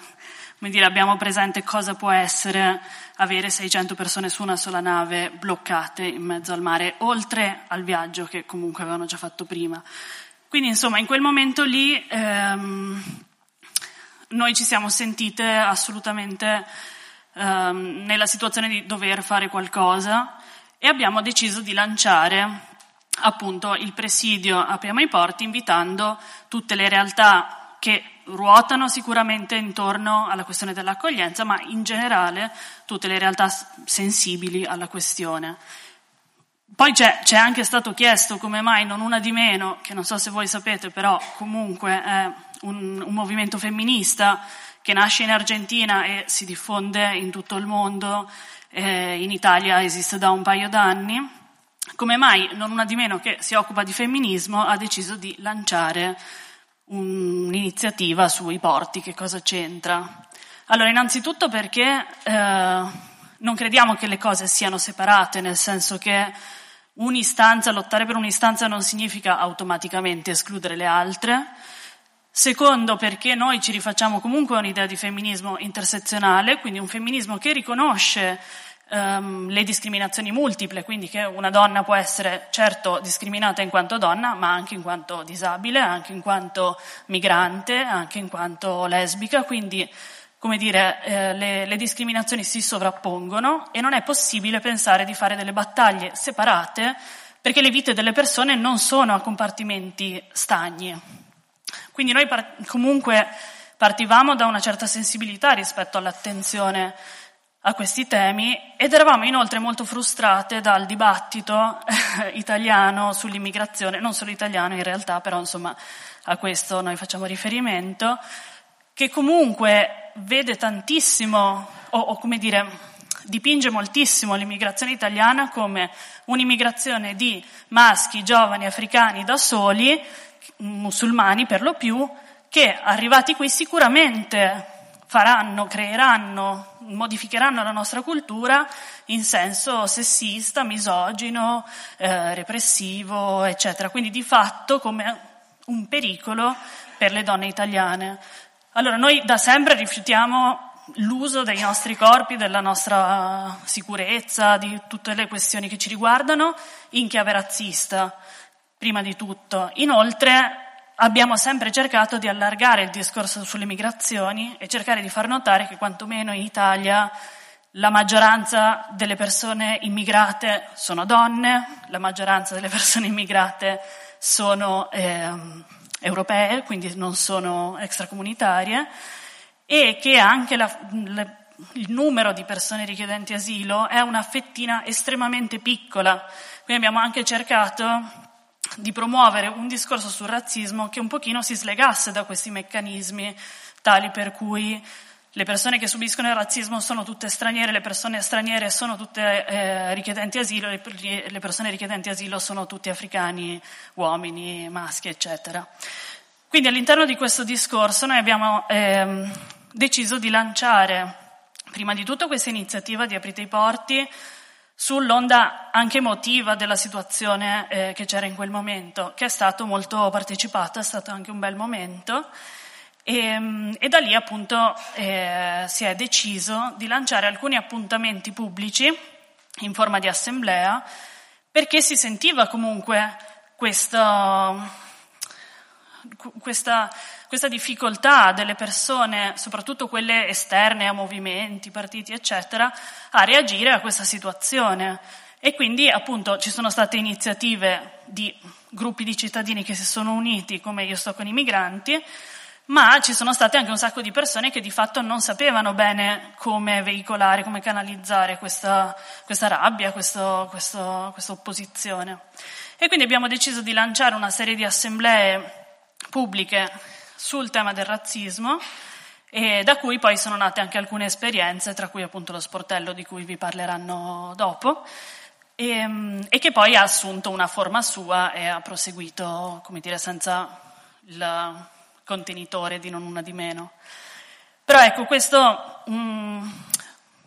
dire, abbiamo presente cosa può essere avere 600 persone su una sola nave bloccate in mezzo al mare, oltre al viaggio che comunque avevano già fatto prima. Quindi insomma in quel momento lì ehm, noi ci siamo sentite assolutamente ehm, nella situazione di dover fare qualcosa e abbiamo deciso di lanciare appunto il presidio Apriamo i porti invitando tutte le realtà che ruotano sicuramente intorno alla questione dell'accoglienza, ma in generale tutte le realtà sensibili alla questione. Poi c'è, c'è, anche stato chiesto come mai non una di meno, che non so se voi sapete, però comunque è un, un movimento femminista che nasce in Argentina e si diffonde in tutto il mondo, eh, in Italia esiste da un paio d'anni, come mai non una di meno che si occupa di femminismo ha deciso di lanciare un'iniziativa sui porti, che cosa c'entra? Allora, innanzitutto perché eh, non crediamo che le cose siano separate, nel senso che un'istanza, lottare per un'istanza non significa automaticamente escludere le altre, Secondo, perché noi ci rifacciamo comunque a un'idea di femminismo intersezionale, quindi un femminismo che riconosce um, le discriminazioni multiple, quindi che una donna può essere certo discriminata in quanto donna, ma anche in quanto disabile, anche in quanto migrante, anche in quanto lesbica, quindi come dire, eh, le, le discriminazioni si sovrappongono e non è possibile pensare di fare delle battaglie separate perché le vite delle persone non sono a compartimenti stagni. Quindi noi par- comunque partivamo da una certa sensibilità rispetto all'attenzione a questi temi ed eravamo inoltre molto frustrate dal dibattito eh, italiano sull'immigrazione, non solo italiano in realtà, però insomma a questo noi facciamo riferimento, che comunque vede tantissimo, o, o come dire, dipinge moltissimo l'immigrazione italiana come un'immigrazione di maschi, giovani, africani da soli, musulmani per lo più, che arrivati qui sicuramente faranno, creeranno, modificheranno la nostra cultura in senso sessista, misogino, eh, repressivo, eccetera. Quindi di fatto come un pericolo per le donne italiane. Allora noi da sempre rifiutiamo l'uso dei nostri corpi, della nostra sicurezza, di tutte le questioni che ci riguardano in chiave razzista prima di tutto. Inoltre abbiamo sempre cercato di allargare il discorso sulle migrazioni e cercare di far notare che quantomeno in Italia la maggioranza delle persone immigrate sono donne, la maggioranza delle persone immigrate sono eh, europee, quindi non sono extracomunitarie, e che anche la, le, il numero di persone richiedenti asilo è una fettina estremamente piccola. Quindi abbiamo anche cercato di promuovere un discorso sul razzismo che un pochino si slegasse da questi meccanismi tali per cui le persone che subiscono il razzismo sono tutte straniere, le persone straniere sono tutte eh, richiedenti asilo, le, persone richiedenti asilo sono tutti africani, uomini, maschi, eccetera. Quindi all'interno di questo discorso noi abbiamo eh, deciso di lanciare prima di tutto questa iniziativa di Aprite i Porti, sull'onda anche emotiva della situazione eh, che c'era in quel momento, che è stato molto partecipata, è stato anche un bel momento. E, ehm, e da lì appunto eh, si è deciso di lanciare alcuni appuntamenti pubblici in forma di assemblea perché si sentiva comunque questo, questa, questa, difficoltà delle persone, soprattutto quelle esterne a movimenti, partiti, eccetera, a reagire a questa situazione. E quindi appunto ci sono state iniziative di gruppi di cittadini che si sono uniti, come io sto con i migranti, ma ci sono state anche un sacco di persone che di fatto non sapevano bene come veicolare, come canalizzare questa, questa rabbia, questo, questo, questa opposizione. E quindi abbiamo deciso di lanciare una serie di assemblee pubbliche sul tema del razzismo e da cui poi sono nate anche alcune esperienze, tra cui appunto lo sportello di cui vi parleranno dopo, e, e che poi ha assunto una forma sua e ha proseguito, come dire, senza il contenitore di non una di meno. Però ecco, questo mm,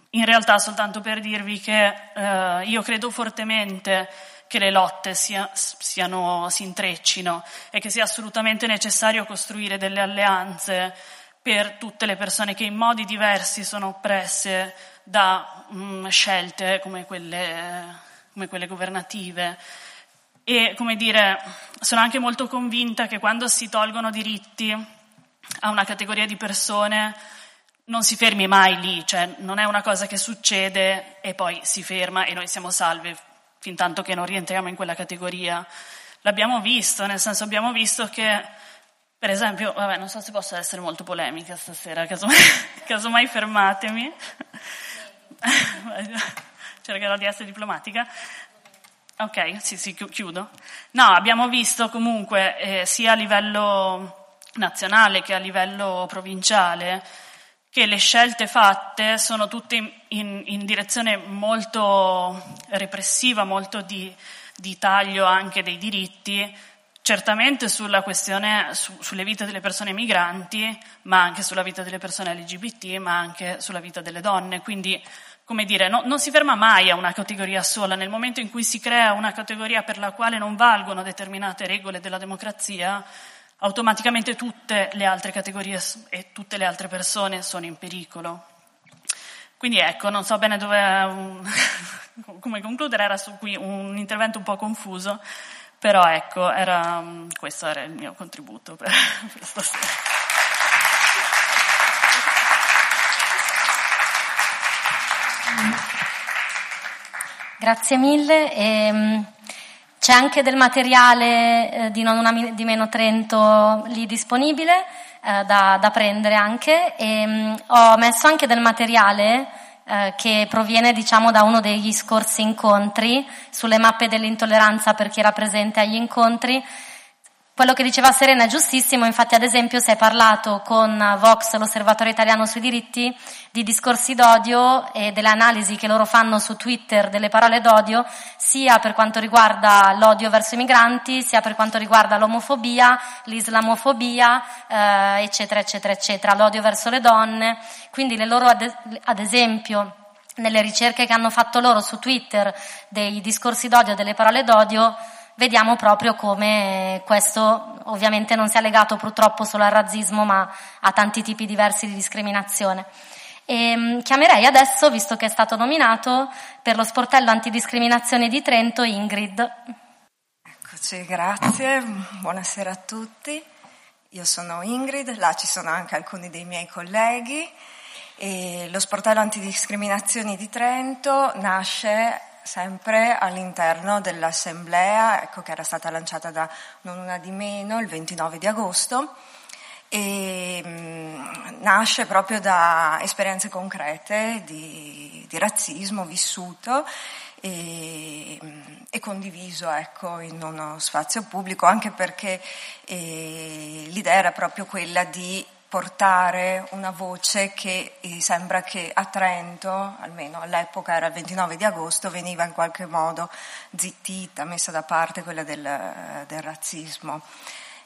in realtà soltanto per dirvi che eh, io credo fortemente che le lotte sia, siano, si intreccino e che sia assolutamente necessario costruire delle alleanze per tutte le persone che in modi diversi sono oppresse da mm, scelte come quelle, come quelle governative. E, come dire, sono anche molto convinta che quando si tolgono diritti a una categoria di persone non si fermi mai lì, cioè non è una cosa che succede e poi si ferma e noi siamo salve fin tanto che non rientriamo in quella categoria. L'abbiamo visto, nel senso abbiamo visto che, per esempio, vabbè, non so se posso essere molto polemica stasera, casomai, casomai fermatemi, cercherò di essere diplomatica. Ok, sì, sì, chiudo. No, abbiamo visto comunque eh, sia a livello nazionale che a livello provinciale che le scelte fatte sono tutte in, in, in direzione molto repressiva, molto di, di, taglio anche dei diritti, certamente sulla questione, su, sulle vite delle persone migranti, ma anche sulla vita delle persone LGBT, ma anche sulla vita delle donne. Quindi, come dire, no, non si ferma mai a una categoria sola. Nel momento in cui si crea una categoria per la quale non valgono determinate regole della democrazia, automaticamente tutte le altre categorie e tutte le altre persone sono in pericolo. Quindi ecco, non so bene dove, come concludere, era su qui un intervento un po' confuso, però ecco, era, questo era il mio contributo per, per stasera. Grazie mille. E, ehm, c'è anche del materiale eh, di Non di meno Trento lì disponibile eh, da, da, prendere anche. E mh, mm, ho messo anche del materiale eh, che proviene diciamo da uno degli scorsi incontri sulle mappe dell'intolleranza per chi era presente agli incontri quello che diceva Serena è giustissimo, infatti ad esempio si è parlato con Vox, l'osservatorio italiano sui diritti, di discorsi d'odio e delle analisi che loro fanno su Twitter delle parole d'odio, sia per quanto riguarda l'odio verso i migranti, sia per quanto riguarda l'omofobia, l'islamofobia, eh, eccetera, eccetera, eccetera, l'odio verso le donne. Quindi le loro, ad, ad esempio, nelle ricerche che hanno fatto loro su Twitter dei discorsi d'odio, delle parole d'odio, vediamo proprio come questo ovviamente non sia legato purtroppo solo al razzismo, ma a tanti tipi diversi di discriminazione. E ehm, chiamerei adesso, visto che è stato nominato, per lo sportello antidiscriminazione di Trento Ingrid. Eccoci, grazie, buonasera a tutti. Io sono Ingrid, là ci sono anche alcuni dei miei colleghi. E lo sportello antidiscriminazioni di Trento nasce sempre all'interno dell'assemblea, ecco, che era stata lanciata da non una di meno il 29 di agosto e mh, mm, nasce proprio da esperienze concrete di, di razzismo vissuto e, mm, e condiviso ecco, in uno spazio pubblico, anche perché eh, l'idea era proprio quella di portare una voce che eh, sembra che a Trento, almeno all'epoca era il 29 di agosto, veniva in qualche modo zittita, messa da parte quella del, del razzismo.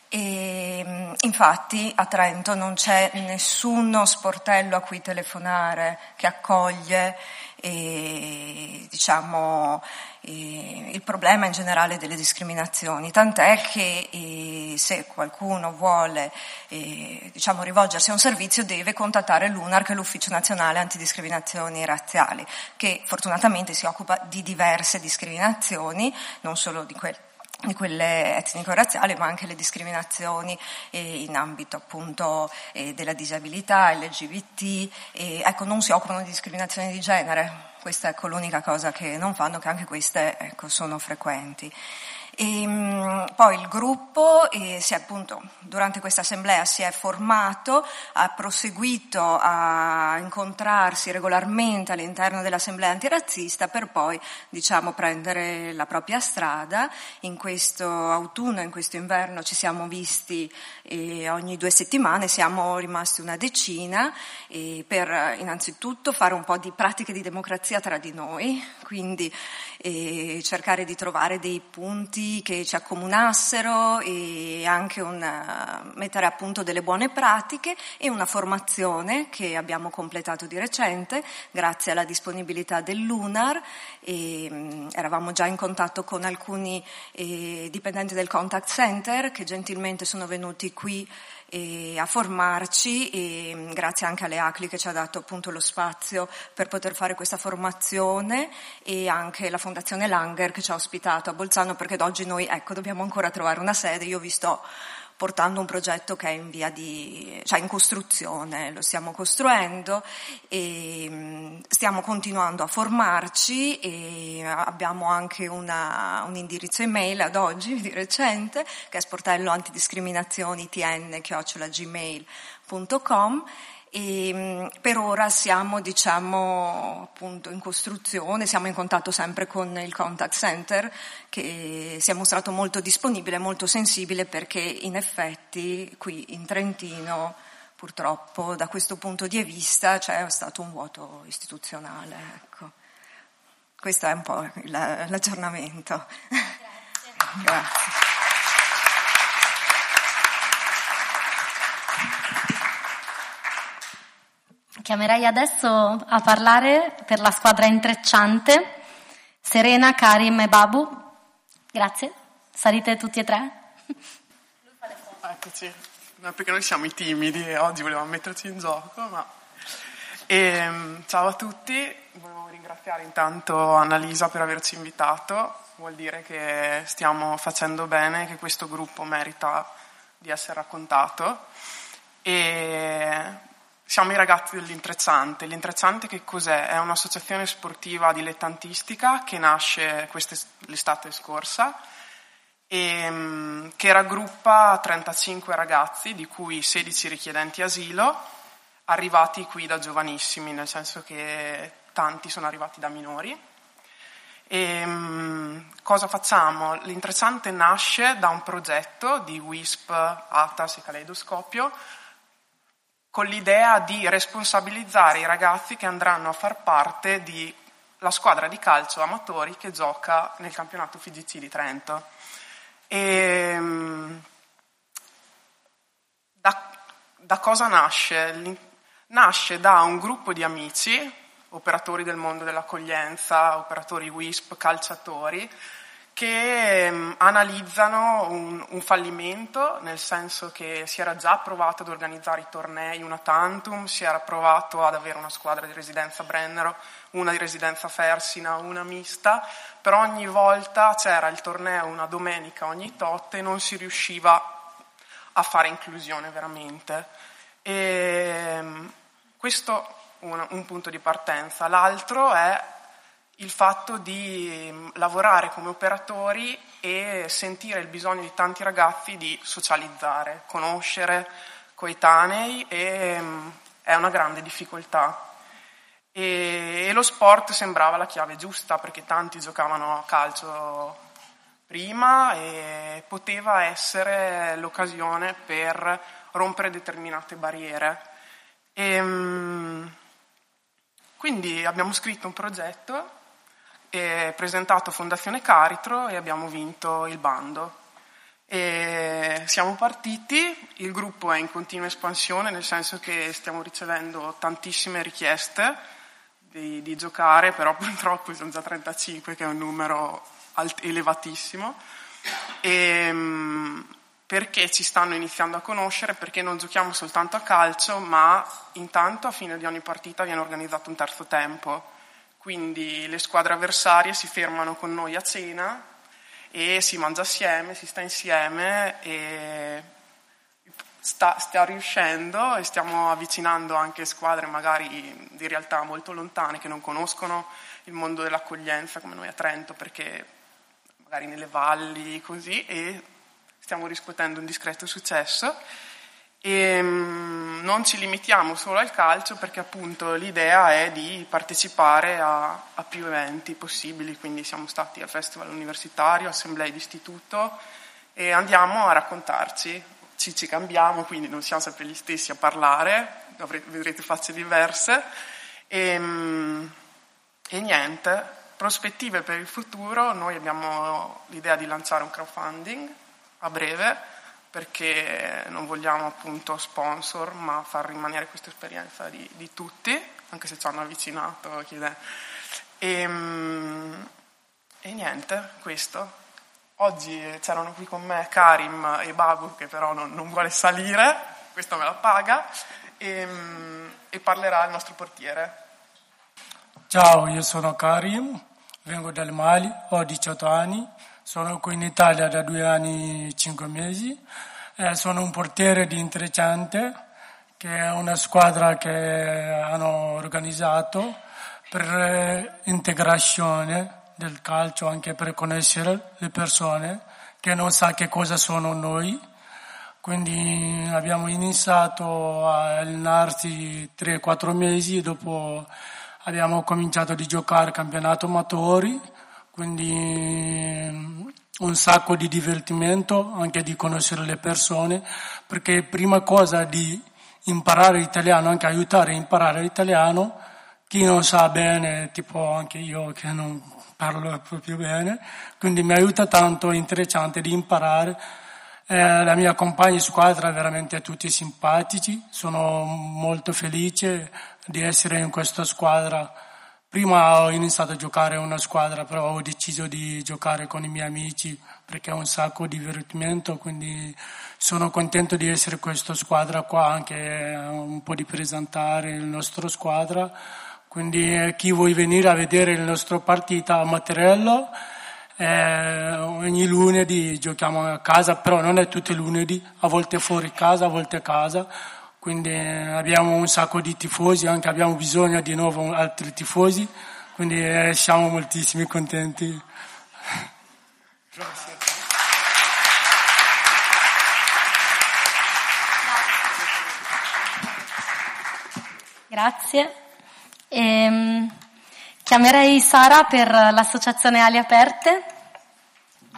E, mm, infatti a Trento non c'è nessuno sportello a cui telefonare che accoglie e, diciamo, e, il problema in generale delle discriminazioni, tant'è che e, se qualcuno vuole diciamo, rivolgersi a un servizio deve contattare l'UNAR, che è l'Ufficio Nazionale Antidiscriminazioni Razziali, che fortunatamente si occupa di diverse discriminazioni, non solo di quelle di quelle etnico-razziali, ma anche le discriminazioni eh, in ambito appunto eh, della disabilità, LGBT, e, ecco, non si occupano di discriminazioni di genere. Questa è ecco, l'unica cosa che non fanno, che anche queste ecco, sono frequenti. E, ehm, poi il gruppo eh, si è appunto, durante questa assemblea si è formato, ha proseguito a incontrarsi regolarmente all'interno dell'assemblea antirazzista per poi diciamo, prendere la propria strada. In questo autunno, in questo inverno ci siamo visti eh, ogni due settimane, siamo rimasti una decina eh, per innanzitutto fare un po' di pratiche di democrazia tra di noi, quindi eh, cercare di trovare dei punti che ci accomunassero e anche una, mettere a punto delle buone pratiche e una formazione che abbiamo completato di recente grazie alla disponibilità dell'UNAR. E, mh, eravamo già in contatto con alcuni eh, dipendenti del contact center che gentilmente sono venuti qui a formarci e grazie anche alle ACLI che ci ha dato appunto lo spazio per poter fare questa formazione e anche la Fondazione Langer che ci ha ospitato a Bolzano perché ad oggi noi ecco, dobbiamo ancora trovare una sede, io vi sto portando un progetto che è in via di, cioè in costruzione, lo stiamo costruendo e stiamo continuando a formarci e abbiamo anche una, un indirizzo email ad oggi di recente che è sportello antidiscriminazioni tn gmail.com e mm, per ora siamo diciamo, appunto, in costruzione, siamo in contatto sempre con il contact center che si è mostrato molto disponibile, molto sensibile perché in effetti qui in Trentino purtroppo da questo punto di vista c'è stato un vuoto istituzionale. Ecco. Questo è un po' l'aggiornamento. Grazie. Grazie. Chiamerei adesso a parlare per la squadra intrecciante Serena, Karim e Babu. Grazie. Salite tutti e tre. Eccoci. No, perché noi siamo i timidi e oggi volevamo metterci in gioco, ma... E, ehm, ciao a tutti, volevo ringraziare intanto Annalisa per averci invitato, vuol dire che stiamo facendo bene, che questo gruppo merita di essere raccontato. E siamo i ragazzi dell'Intrecciante. L'Intrecciante che cos'è? È un'associazione sportiva dilettantistica che nasce l'estate scorsa e mm, che raggruppa 35 ragazzi, di cui 16 richiedenti asilo, arrivati qui da giovanissimi, nel senso che tanti sono arrivati da minori. E, mm, cosa facciamo? L'Intrecciante nasce da un progetto di WISP, ATAS e Caleidoscopio, con l'idea di responsabilizzare i ragazzi che andranno a far parte della squadra di calcio amatori che gioca nel campionato FIGC di Trento. E, ehm, da, da cosa nasce? Nasce da un gruppo di amici, operatori del mondo dell'accoglienza, operatori WISP, calciatori, che um, analizzano un, un, fallimento, nel senso che si era già provato ad organizzare i tornei una tantum, si era provato ad avere una squadra di residenza Brennero, una di residenza Fersina, una mista, però ogni volta c'era il torneo una domenica ogni tot e non si riusciva a fare inclusione veramente. E, um, questo è un, un punto di partenza. L'altro è il fatto di mm, lavorare come operatori e sentire il bisogno di tanti ragazzi di socializzare, conoscere coetanei e mm, è una grande difficoltà. E, e lo sport sembrava la chiave giusta perché tanti giocavano a calcio prima e poteva essere l'occasione per rompere determinate barriere. E, mm, quindi abbiamo scritto un progetto e presentato Fondazione Caritro e abbiamo vinto il bando. E siamo partiti, il gruppo è in continua espansione, nel senso che stiamo ricevendo tantissime richieste di, di giocare, però purtroppo sono già 35, che è un numero alt- elevatissimo. E, perché ci stanno iniziando a conoscere, perché non giochiamo soltanto a calcio, ma intanto a fine di ogni partita viene organizzato un terzo tempo quindi le squadre avversarie si fermano con noi a cena e si mangia assieme, si sta insieme e sta, sta riuscendo e stiamo avvicinando anche squadre magari di realtà molto lontane che non conoscono il mondo dell'accoglienza come noi a Trento perché magari nelle valli così e stiamo riscuotendo un discreto successo e mm, non ci limitiamo solo al calcio perché appunto l'idea è di partecipare a, a più eventi possibili, quindi siamo stati al festival universitario, assemblee di istituto e andiamo a raccontarci, ci, ci cambiamo, quindi non siamo sempre gli stessi a parlare, vedrete facce diverse. E, mm, e niente, prospettive per il futuro, noi abbiamo l'idea di lanciare un crowdfunding a breve perché non vogliamo appunto sponsor, ma far rimanere questa esperienza di, di tutti, anche se ci hanno avvicinato. E, ehm, e niente, questo. Oggi c'erano qui con me Karim e Babu, che però non, non vuole salire, questo me la paga, e, ehm, e parlerà il nostro portiere. Ciao, io sono Karim, vengo dal Mali, ho 18 anni sono qui in Italia da due anni e cinque mesi. Eh, sono un portiere di Intrecciante, che è una squadra che hanno organizzato per eh, integrazione del calcio, anche per conoscere le persone che non sa che cosa sono noi. Quindi abbiamo iniziato a allenarsi 3-4 mesi dopo abbiamo cominciato a giocare campionato amatori quindi un sacco di divertimento, anche di conoscere le persone, perché prima cosa di imparare l'italiano, anche aiutare a imparare l'italiano, chi non sa bene, tipo anche io che non parlo proprio bene, quindi mi aiuta tanto, interessante di imparare. Eh, la mia compagna di squadra veramente tutti simpatici, sono molto felice di essere in questa squadra Prima ho iniziato a giocare una squadra, però ho deciso di giocare con i miei amici perché è un sacco di divertimento, quindi sono contento di essere questa squadra qua, anche un po' di presentare la nostra squadra. Quindi eh, chi vuole venire a vedere la nostra partita a Mattarello, eh, ogni lunedì giochiamo a casa, però non è tutti i lunedì, a volte fuori casa, a volte a casa quindi eh, abbiamo un sacco di tifosi, anche abbiamo bisogno di nuovo altri tifosi, quindi eh, siamo moltissimi contenti. Grazie. Grazie. Ehm, chiamerei Sara per l'associazione Ali Aperte.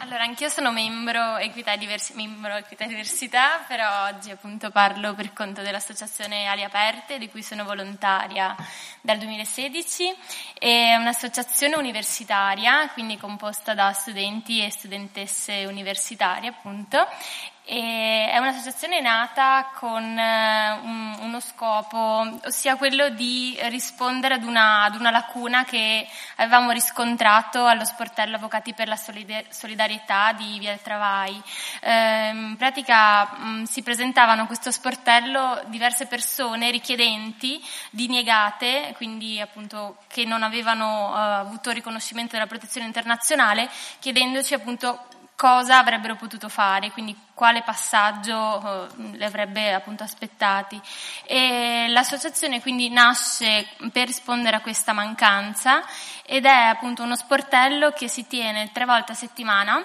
Allora, anch'io sono membro Equità, Diversi- membro Equità Diversità, però oggi appunto parlo per conto dell'associazione Ali Aperte, di cui sono volontaria dal 2016. È un'associazione universitaria, quindi composta da studenti e studentesse universitarie appunto, e è un'associazione nata con eh, uno scopo, ossia quello di rispondere ad una, ad una, lacuna che avevamo riscontrato allo sportello Avvocati per la Solidarietà di Via Travai. Eh, in pratica mh, si presentavano a questo sportello diverse persone richiedenti, diniegate, quindi appunto che non avevano uh, avuto riconoscimento della protezione internazionale, chiedendoci appunto cosa avrebbero potuto fare, quindi quale passaggio eh, le avrebbe appunto aspettati. E l'associazione quindi nasce per rispondere a questa mancanza ed è appunto uno sportello che si tiene tre volte a settimana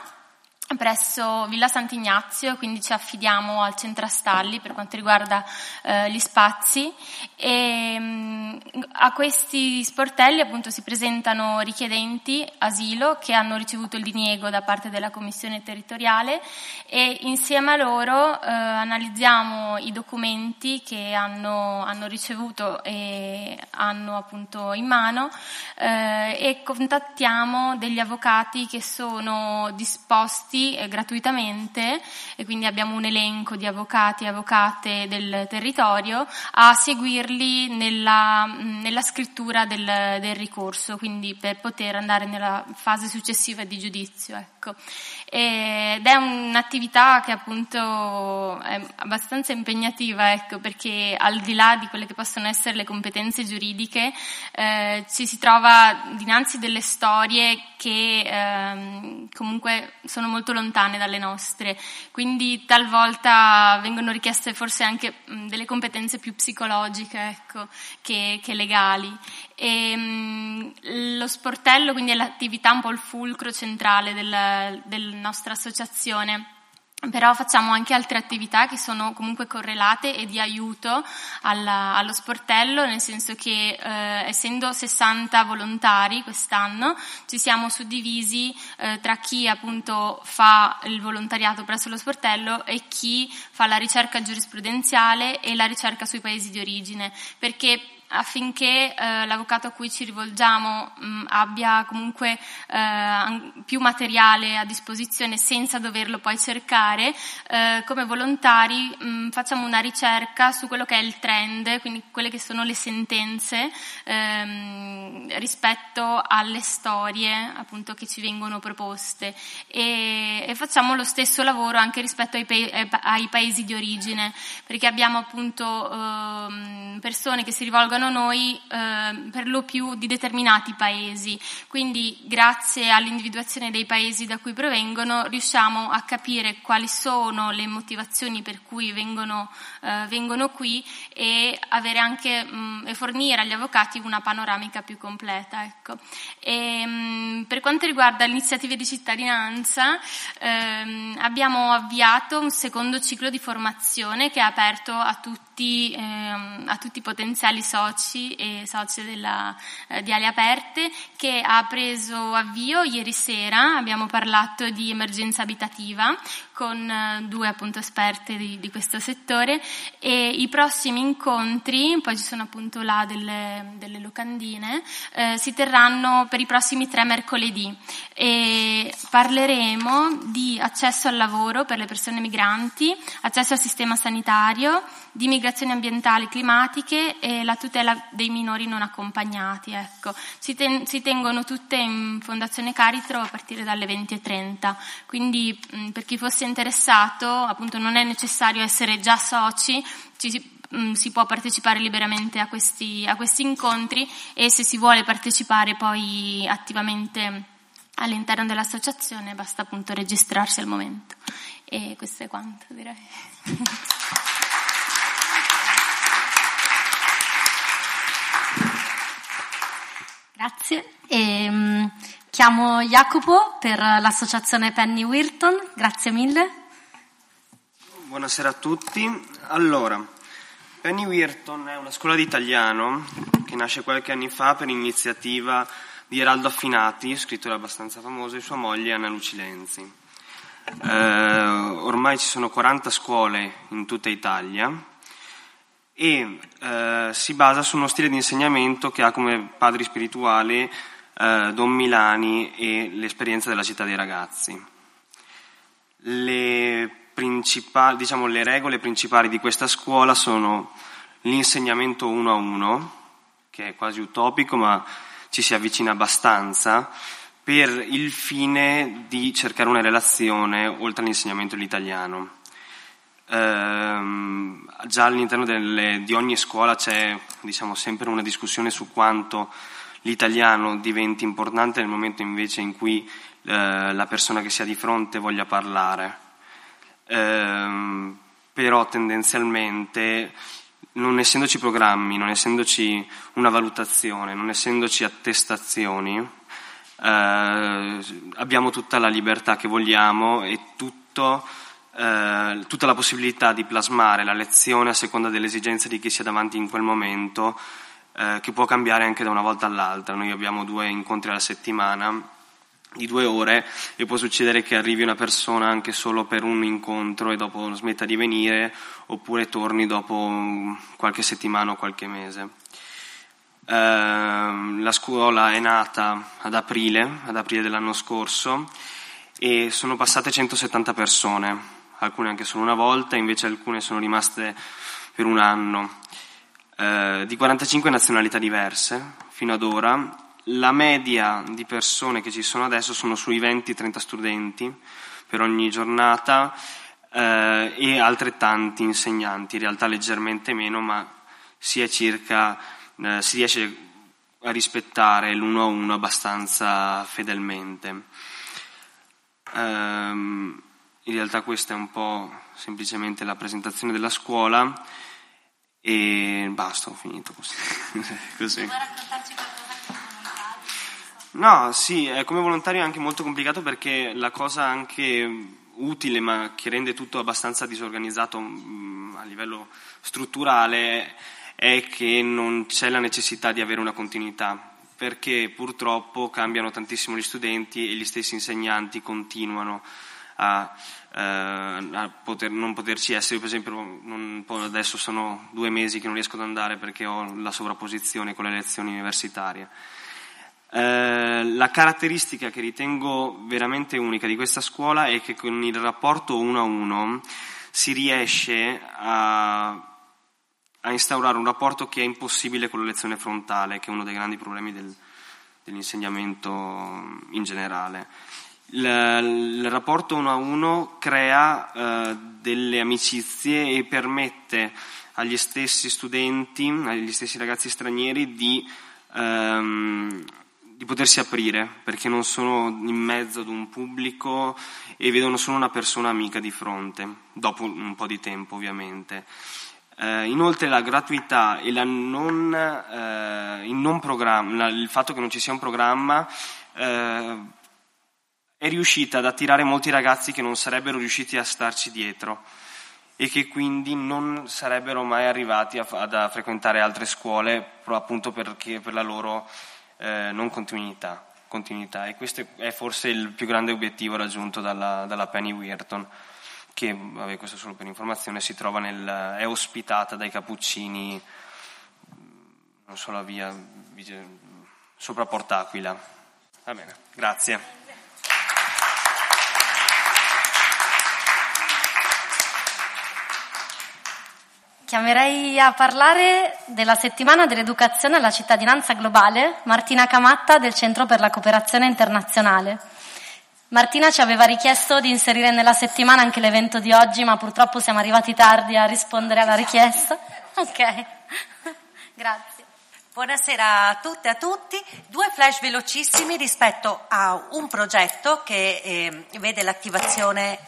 presso Villa Sant'Ignazio, quindi ci affidiamo al centro Astalli per quanto riguarda eh, gli spazi. E mh, a questi sportelli appunto si presentano richiedenti asilo che hanno ricevuto il diniego da parte della commissione territoriale e insieme a loro eh, analizziamo i documenti che hanno, hanno, ricevuto e hanno appunto in mano eh, e contattiamo degli avvocati che sono disposti iscritti eh, gratuitamente, e quindi abbiamo un elenco di avvocati e avvocate del territorio, a seguirli nella, nella scrittura del, del, ricorso, quindi per poter andare nella fase successiva di giudizio. Ecco. Ed è un'attività che appunto è abbastanza impegnativa, ecco, perché al di là di quelle che possono essere le competenze giuridiche, eh, ci si trova dinanzi delle storie che eh, comunque sono molto lontane dalle nostre, quindi talvolta vengono richieste forse anche mh, delle competenze più psicologiche ecco, che, che legali. E, mh, lo sportello quindi è l'attività un po' il fulcro centrale del, della nostra associazione. Però facciamo anche altre attività che sono comunque correlate e di aiuto alla, allo sportello, nel senso che eh, essendo 60 volontari quest'anno ci siamo suddivisi eh, tra chi appunto fa il volontariato presso lo sportello e chi fa la ricerca giurisprudenziale e la ricerca sui paesi di origine, perché affinché eh, l'avvocato a cui ci rivolgiamo mh, abbia comunque eh, più materiale a disposizione senza doverlo poi cercare, eh, come volontari mh, facciamo una ricerca su quello che è il trend, quindi quelle che sono le sentenze ehm, rispetto alle storie appunto che ci vengono proposte. E, e facciamo lo stesso lavoro anche rispetto ai, pa- ai paesi di origine, perché abbiamo appunto ehm, persone che si rivolgono riguardano noi eh, per lo più di determinati paesi, quindi grazie all'individuazione dei paesi da cui provengono riusciamo a capire quali sono le motivazioni per cui vengono, eh, vengono qui e, anche, mh, e, fornire agli avvocati una panoramica più completa. Ecco. E, mh, per quanto riguarda le iniziative di cittadinanza, ehm, abbiamo avviato un secondo ciclo di formazione che è aperto a tutti, ehm, a tutti i potenziali soci soci e socie della, eh, di Ali Aperte che ha preso avvio ieri sera, abbiamo parlato di emergenza abitativa con eh, due appunto esperte di, di, questo settore e i prossimi incontri, poi ci sono appunto là delle, delle locandine, eh, si terranno per i prossimi tre mercoledì e parleremo di accesso al lavoro per le persone migranti, accesso al sistema sanitario, di migrazioni ambientali, climatiche e la tutela dei minori non accompagnati. Ecco. Si, ten, si, tengono tutte in Fondazione Caritro a partire dalle 20.30, quindi mh, per chi fosse interessato appunto non è necessario essere già soci, ci, mh, si può partecipare liberamente a questi, a questi incontri e se si vuole partecipare poi attivamente all'interno dell'associazione basta appunto registrarsi al momento. E questo è quanto direi. Grazie. E, um, chiamo Jacopo per l'associazione Penny Wilton. Grazie mille. Buonasera a tutti. Allora, Penny Wilton è una scuola di italiano che nasce qualche anno fa per iniziativa di Eraldo Affinati, scrittore abbastanza famoso, e sua moglie Anna Lucilenzi. Eh, ormai ci sono 40 scuole in tutta Italia e eh, si basa su uno stile di insegnamento che ha come padri spirituali eh, Don Milani e l'esperienza della città dei ragazzi. Le, diciamo, le regole principali di questa scuola sono l'insegnamento uno a uno, che è quasi utopico ma ci si avvicina abbastanza, per il fine di cercare una relazione oltre all'insegnamento dell'italiano ehm, già all'interno delle, di ogni scuola c'è diciamo, sempre una discussione su quanto l'italiano diventi importante nel momento invece in cui eh, la persona che si ha di fronte voglia parlare. Ehm, però tendenzialmente non essendoci programmi, non essendoci una valutazione, non essendoci attestazioni, eh, abbiamo tutta la libertà che vogliamo e tutto eh, tutta la possibilità di plasmare la lezione a seconda delle esigenze di chi sia davanti in quel momento, eh, che può cambiare anche da una volta all'altra. Noi abbiamo due incontri alla settimana di due ore e può succedere che arrivi una persona anche solo per un incontro e dopo smetta di venire oppure torni dopo qualche settimana o qualche mese. Eh, la scuola è nata ad aprile, ad aprile dell'anno scorso e sono passate 170 persone alcune anche solo una volta, invece alcune sono rimaste per un anno, eh, di 45 nazionalità diverse fino ad ora. la media di persone che ci sono adesso sono sui 20-30 studenti per ogni giornata eh, e altrettanti insegnanti, in realtà leggermente meno, ma si, circa, eh, si riesce a rispettare l'uno a uno abbastanza fedelmente. Um, in realtà questa è un po' semplicemente la presentazione della scuola e basta, ho finito così. così. No, sì, come volontario è anche molto complicato perché la cosa anche utile ma che rende tutto abbastanza disorganizzato mm, a livello strutturale è che non c'è la necessità di avere una continuità perché purtroppo cambiano tantissimo gli studenti e gli stessi insegnanti continuano a, eh, poter, non poterci essere. Io per esempio non, adesso sono due mesi che non riesco ad andare perché ho la sovrapposizione con le lezioni universitarie. Eh, la caratteristica che ritengo veramente unica di questa scuola è che con il rapporto uno a uno si riesce a, a instaurare un rapporto che è impossibile con la lezione frontale, che è uno dei grandi problemi del, dell'insegnamento in generale. Il, rapporto uno a uno crea eh, delle amicizie e permette agli stessi studenti, agli stessi ragazzi stranieri di ehm, di potersi aprire, perché non sono in mezzo ad un pubblico e vedono solo una persona amica di fronte, dopo un po' di tempo ovviamente. Eh, inoltre la gratuità e la non, eh, il, non il fatto che non ci sia un programma eh, è riuscita ad attirare molti ragazzi che non sarebbero riusciti a starci dietro e che quindi non sarebbero mai arrivati a, ad, a frequentare altre scuole appunto perché per la loro eh, non continuità, continuità, e questo è forse il più grande obiettivo raggiunto dalla, dalla Penny Weirton che, vabbè, questo solo per informazione, si trova nel, è ospitata dai Cappuccini, non so la via, sopra Port'Aquila. Va bene, grazie. Chiamerei a parlare della settimana dell'educazione alla cittadinanza globale Martina Camatta del Centro per la Cooperazione Internazionale. Martina ci aveva richiesto di inserire nella settimana anche l'evento di oggi, ma purtroppo siamo arrivati tardi a rispondere alla richiesta. Ok, grazie. Buonasera a tutte e a tutti. Due flash velocissimi rispetto a un progetto che eh, vede l'attivazione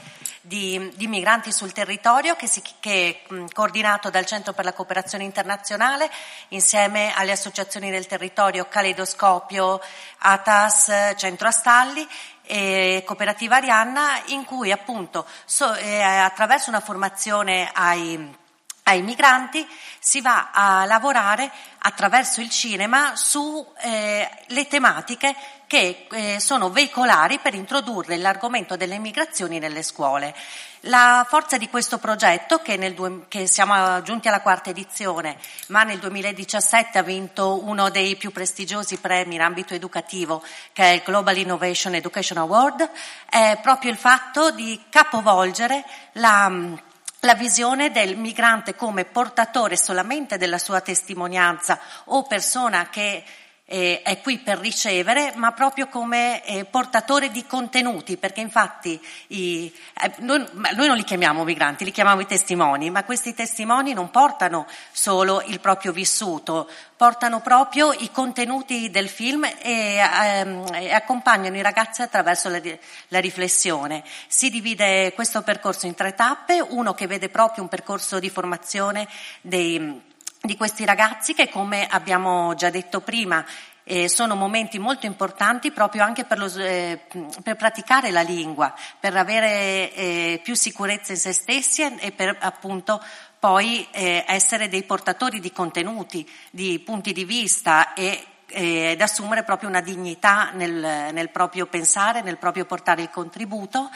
di, di migranti sul territorio che, si, che è coordinato dal Centro per la Cooperazione Internazionale insieme alle associazioni del territorio Caleidoscopio, ATAS, Centro Astalli e Cooperativa Arianna in cui appunto so, eh, attraverso una formazione ai ai migranti si va a lavorare attraverso il cinema sulle eh, tematiche che eh, sono veicolari per introdurre l'argomento delle migrazioni nelle scuole. La forza di questo progetto, che, nel, che, siamo giunti alla quarta edizione, ma nel 2017 ha vinto uno dei più prestigiosi premi in ambito educativo, che è il Global Innovation Education Award, è proprio il fatto di capovolgere la la visione del migrante come portatore solamente della sua testimonianza o persona che eh, è qui per ricevere, ma proprio come eh, portatore di contenuti, perché infatti i, eh, noi, noi, non li chiamiamo migranti, li chiamiamo i testimoni, ma questi testimoni non portano solo il proprio vissuto, portano proprio i contenuti del film e, ehm, e accompagnano i ragazzi attraverso la, la riflessione. Si divide questo percorso in tre tappe, uno che vede proprio un percorso di formazione dei di questi ragazzi che, come abbiamo già detto prima, eh, sono momenti molto importanti proprio anche per, lo, eh, per praticare la lingua, per avere eh, più sicurezza in se stessi e per appunto poi eh, essere dei portatori di contenuti, di punti di vista e ed assumere proprio una dignità nel, nel, proprio pensare, nel proprio portare il contributo.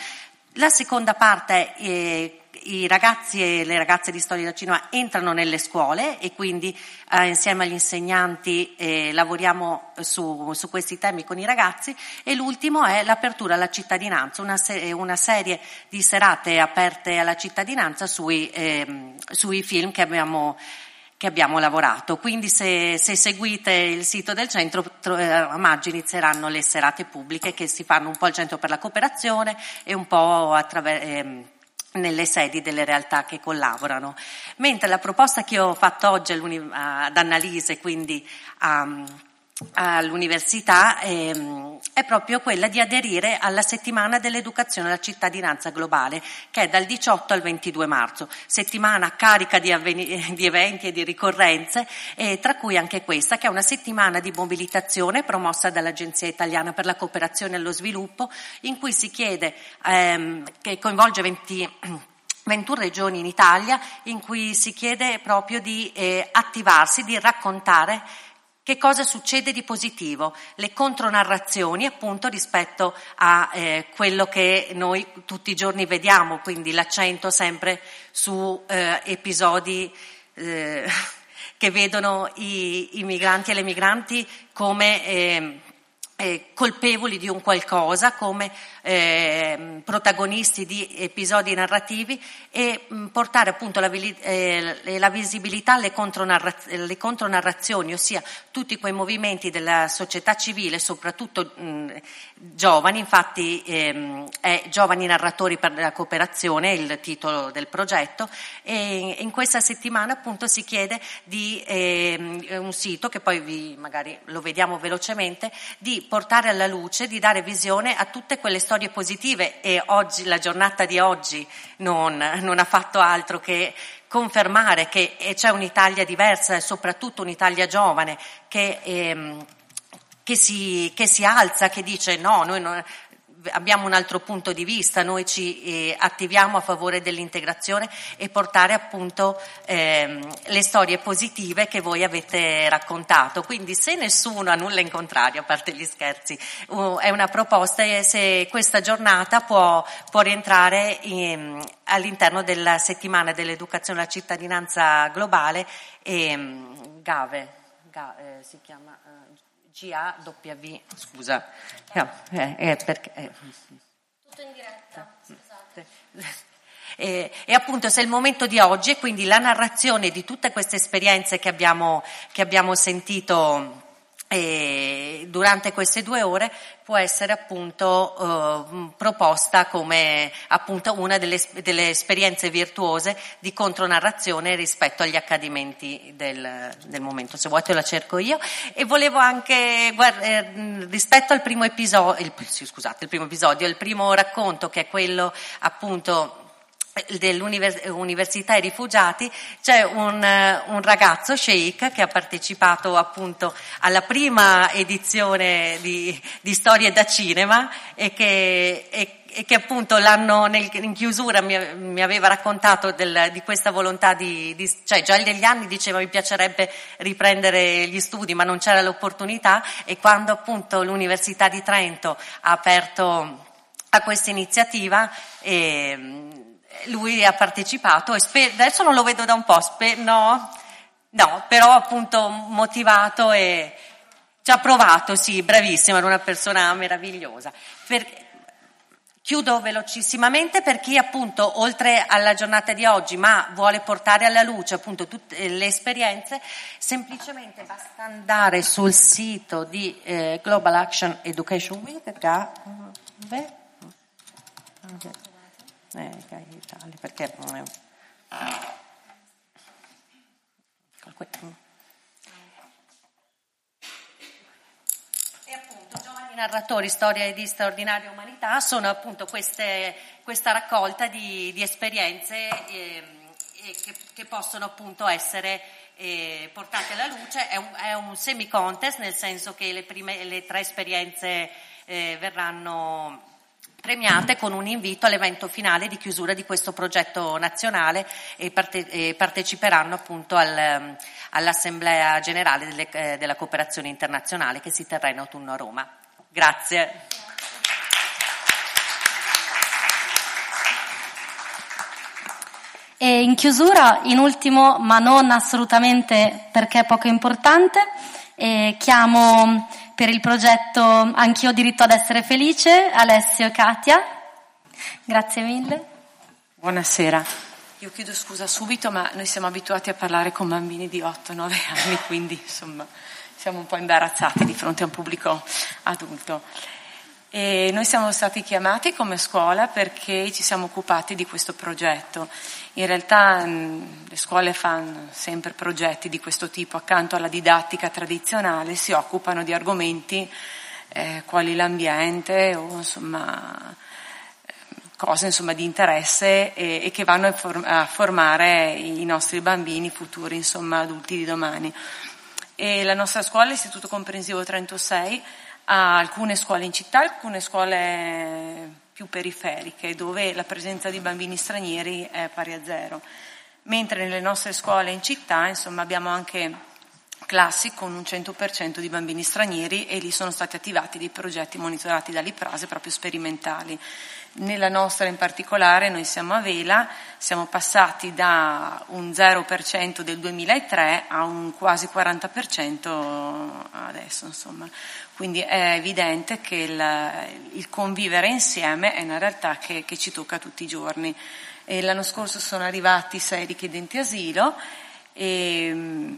La seconda parte è i ragazzi e le ragazze di storia del cinema entrano nelle scuole e quindi eh, insieme agli insegnanti eh, lavoriamo su, su, questi temi con i ragazzi e l'ultimo è l'apertura alla cittadinanza, una, se- una serie di serate aperte alla cittadinanza sui, eh, sui film che abbiamo che abbiamo lavorato. Quindi se, se, seguite il sito del centro, a maggio inizieranno le serate pubbliche che si fanno un po' al centro per la cooperazione e un po' attraverso. Ehm, nelle sedi delle realtà che collaborano. Mentre la proposta che ho fatto oggi ad Annalise, quindi a, all'università ehm, è proprio quella di aderire alla settimana dell'educazione alla cittadinanza globale che è dal 18 al 22 marzo, settimana carica di, avveni- di eventi e di ricorrenze, eh, tra cui anche questa che è una settimana di mobilitazione promossa dall'Agenzia Italiana per la Cooperazione e lo Sviluppo in cui si chiede, ehm, che coinvolge 20 21 regioni in Italia in cui si chiede proprio di eh, attivarsi, di raccontare che cosa succede di positivo? Le contronarrazioni appunto rispetto a eh, quello che noi tutti i giorni vediamo, quindi l'accento sempre su eh, episodi eh, che vedono i, i, migranti e le migranti come eh, eh, colpevoli di un qualcosa, come eh, protagonisti di episodi narrativi e mh, portare appunto la, eh, la visibilità alle contronarra- contronarrazioni, ossia tutti quei movimenti della società civile, soprattutto mh, giovani, infatti ehm, è Giovani narratori per la cooperazione, il titolo del progetto, e in questa settimana appunto si chiede di ehm, un sito che poi vi, magari lo vediamo velocemente, di portare alla luce, di dare visione a tutte quelle storie positive e oggi, la giornata di oggi non, non ha fatto altro che confermare che c'è un'Italia diversa e soprattutto un'Italia giovane che, ehm, che, si, che si, alza, che dice no, noi non, abbiamo un altro punto di vista, noi ci eh, attiviamo a favore dell'integrazione e portare appunto ehm, le storie positive che voi avete raccontato. Quindi se nessuno ha nulla in contrario, a parte gli scherzi, uh, è una proposta e se questa giornata può, può rientrare in, all'interno della settimana dell'educazione alla cittadinanza globale e um, GAVE, GA, eh, si chiama... Uh, GAW, scusa, no, eh, eh, perché, eh. Tutto in diretta, scusate. E, e, appunto se il momento di oggi e quindi la narrazione di tutte queste esperienze che abbiamo, che abbiamo sentito e durante queste due ore può essere appunto eh, proposta come appunto una delle, delle, esperienze virtuose di contronarrazione rispetto agli accadimenti del, del momento. Se vuoi te la cerco io. E volevo anche, guarda, eh, rispetto al primo episodio, il, scusate, il primo episodio, il primo racconto che è quello appunto dell'Università ai Rifugiati c'è un, un, ragazzo, Sheikh, che ha partecipato appunto alla prima edizione di, di Storie da Cinema e che, e, e che appunto l'anno nel, in chiusura mi, mi aveva raccontato del, di questa volontà di, di, cioè già negli anni diceva mi piacerebbe riprendere gli studi ma non c'era l'opportunità e quando appunto l'Università di Trento ha aperto a questa iniziativa eh, lui ha partecipato spe- adesso non lo vedo da un po', spe- no, no, però appunto motivato e ci ha provato, sì, bravissima, era una persona meravigliosa. Per- Chiudo velocissimamente per chi appunto oltre alla giornata di oggi ma vuole portare alla luce appunto tutte le esperienze, semplicemente basta andare sul sito di eh, Global Action Education Week, eh, Italia, perché eh, e appunto giovani narratori, storie di straordinaria umanità sono appunto queste, questa raccolta di, di esperienze eh, che, che, possono appunto essere eh, portate alla luce. È un, è un semi-contest, nel senso che le, prime, le tre esperienze eh, verranno premiate con un invito all'evento finale di chiusura di questo progetto nazionale e, parte, e parteciperanno appunto al, all'Assemblea Generale delle, eh, della Cooperazione Internazionale che si terrà in autunno a Roma. Grazie. E in chiusura, in ultimo, ma non assolutamente perché poco importante, eh, chiamo per il progetto Anch'io ho diritto ad essere felice, Alessio e Katia. Grazie mille. Buonasera. Io chiedo scusa subito, ma noi siamo abituati a parlare con bambini di 8-9 anni, quindi insomma siamo un po' imbarazzati di fronte a un pubblico adulto. E noi siamo stati chiamati come scuola perché ci siamo occupati di questo progetto. In realtà le scuole fanno sempre progetti di questo tipo, accanto alla didattica tradizionale si occupano di argomenti eh, quali l'ambiente o insomma cose insomma, di interesse e, e che vanno a, formare i nostri bambini futuri, insomma, adulti di domani. E la nostra scuola, l'Istituto Comprensivo 36, ha alcune scuole in città, alcune scuole più periferiche, dove la presenza di bambini stranieri è pari a zero. Mentre nelle nostre scuole in città, insomma, abbiamo anche classi con un 100% di bambini stranieri e lì sono stati attivati dei progetti monitorati dall'IPRASE proprio sperimentali. Nella nostra in particolare, noi siamo a Vela, siamo passati da un 0% del 2003 a un quasi 40% adesso, insomma. Quindi è evidente che il, il convivere insieme è una realtà che, che, ci tocca tutti i giorni. E l'anno scorso sono arrivati sei richiedenti asilo e,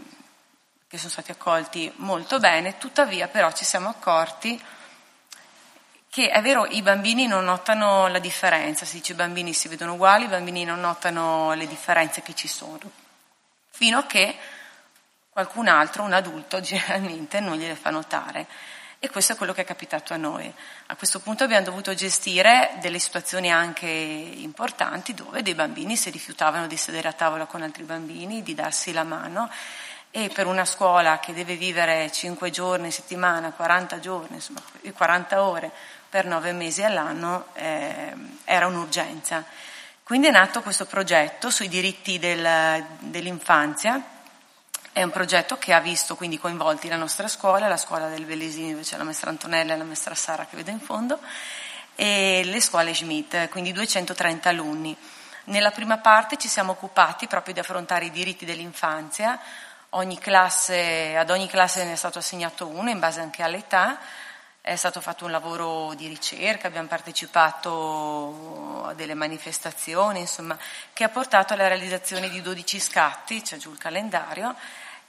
che sono stati accolti molto bene, tuttavia però ci siamo accorti che è vero i bambini non notano la differenza, si dice i bambini si vedono uguali, i bambini non notano le differenze che ci sono, fino a che qualcun altro, un adulto generalmente, non gliele fa notare. E questo è quello che è capitato a noi. A questo punto abbiamo dovuto gestire delle situazioni anche importanti dove dei bambini si rifiutavano di sedere a tavola con altri bambini, di darsi la mano e per una scuola che deve vivere 5 giorni in settimana, 40 giorni, insomma 40 ore per nove mesi all'anno eh, era un'urgenza. Quindi è nato questo progetto sui diritti del, dell'infanzia, è un progetto che ha visto quindi coinvolti la nostra scuola, la scuola del Velesini dove c'è la maestra Antonella e la maestra Sara che vedo in fondo, e le scuole Schmidt, quindi 230 alunni. Nella prima parte ci siamo occupati proprio di affrontare i diritti dell'infanzia, ogni classe, ad ogni classe ne è stato assegnato uno in base anche all'età, è stato fatto un lavoro di ricerca, abbiamo partecipato a delle manifestazioni, insomma, che ha portato alla realizzazione di 12 scatti, c'è giù il calendario,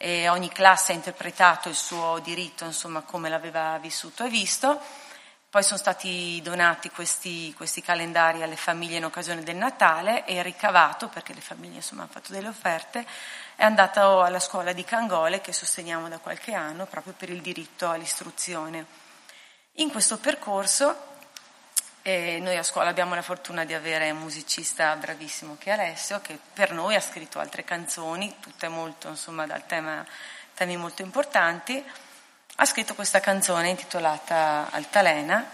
e ogni classe ha interpretato il suo diritto, insomma, come l'aveva vissuto e visto. Poi sono stati donati questi, questi calendari alle famiglie in occasione del Natale e ricavato, perché le famiglie insomma, hanno fatto delle offerte, è andato alla scuola di Cangole che sosteniamo da qualche anno proprio per il diritto all'istruzione. In questo percorso eh, noi a scuola abbiamo la fortuna di avere un musicista bravissimo che è Alessio, che per noi ha scritto altre canzoni, tutte molto, insomma, dal tema, temi molto importanti. Ha scritto questa canzone intitolata Altalena,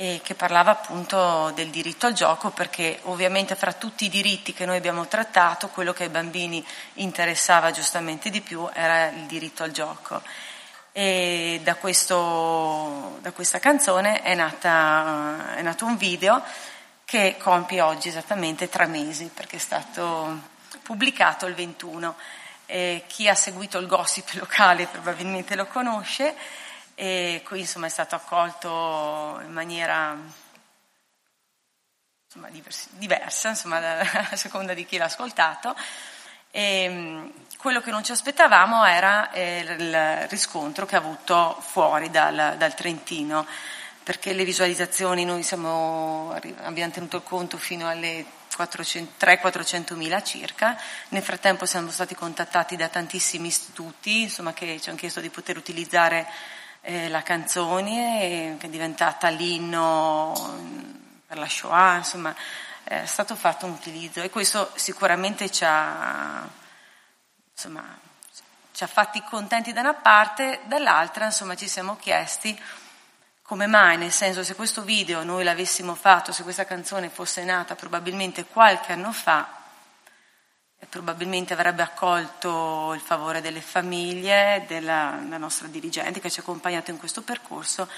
e che parlava appunto del diritto al gioco, perché ovviamente fra tutti i diritti che noi abbiamo trattato, quello che ai bambini interessava giustamente di più era il diritto al gioco. E da, questo, da questa canzone è, nata, è nato un video che compie oggi esattamente tre mesi, perché è stato pubblicato il 21. E chi ha seguito il gossip locale probabilmente lo conosce e qui insomma è stato accolto in maniera insomma, diversa, insomma, a seconda di chi l'ha ascoltato. E, ehm, quello che non ci aspettavamo era eh, il riscontro che ha avuto fuori dal, dal Trentino, perché le visualizzazioni noi siamo, abbiamo tenuto conto fino alle 300-400 mila circa, nel frattempo siamo stati contattati da tantissimi istituti insomma, che ci hanno chiesto di poter utilizzare eh, la canzone che è diventata l'inno per la Shoah, insomma è stato fatto un utilizzo e questo sicuramente ci ha, insomma, ci ha fatti contenti da una parte, dall'altra insomma ci siamo chiesti come mai, nel senso se questo video noi l'avessimo fatto, se questa canzone fosse nata probabilmente qualche anno fa, probabilmente avrebbe accolto il favore delle famiglie, della nostra dirigente che ci ha accompagnato in questo percorso,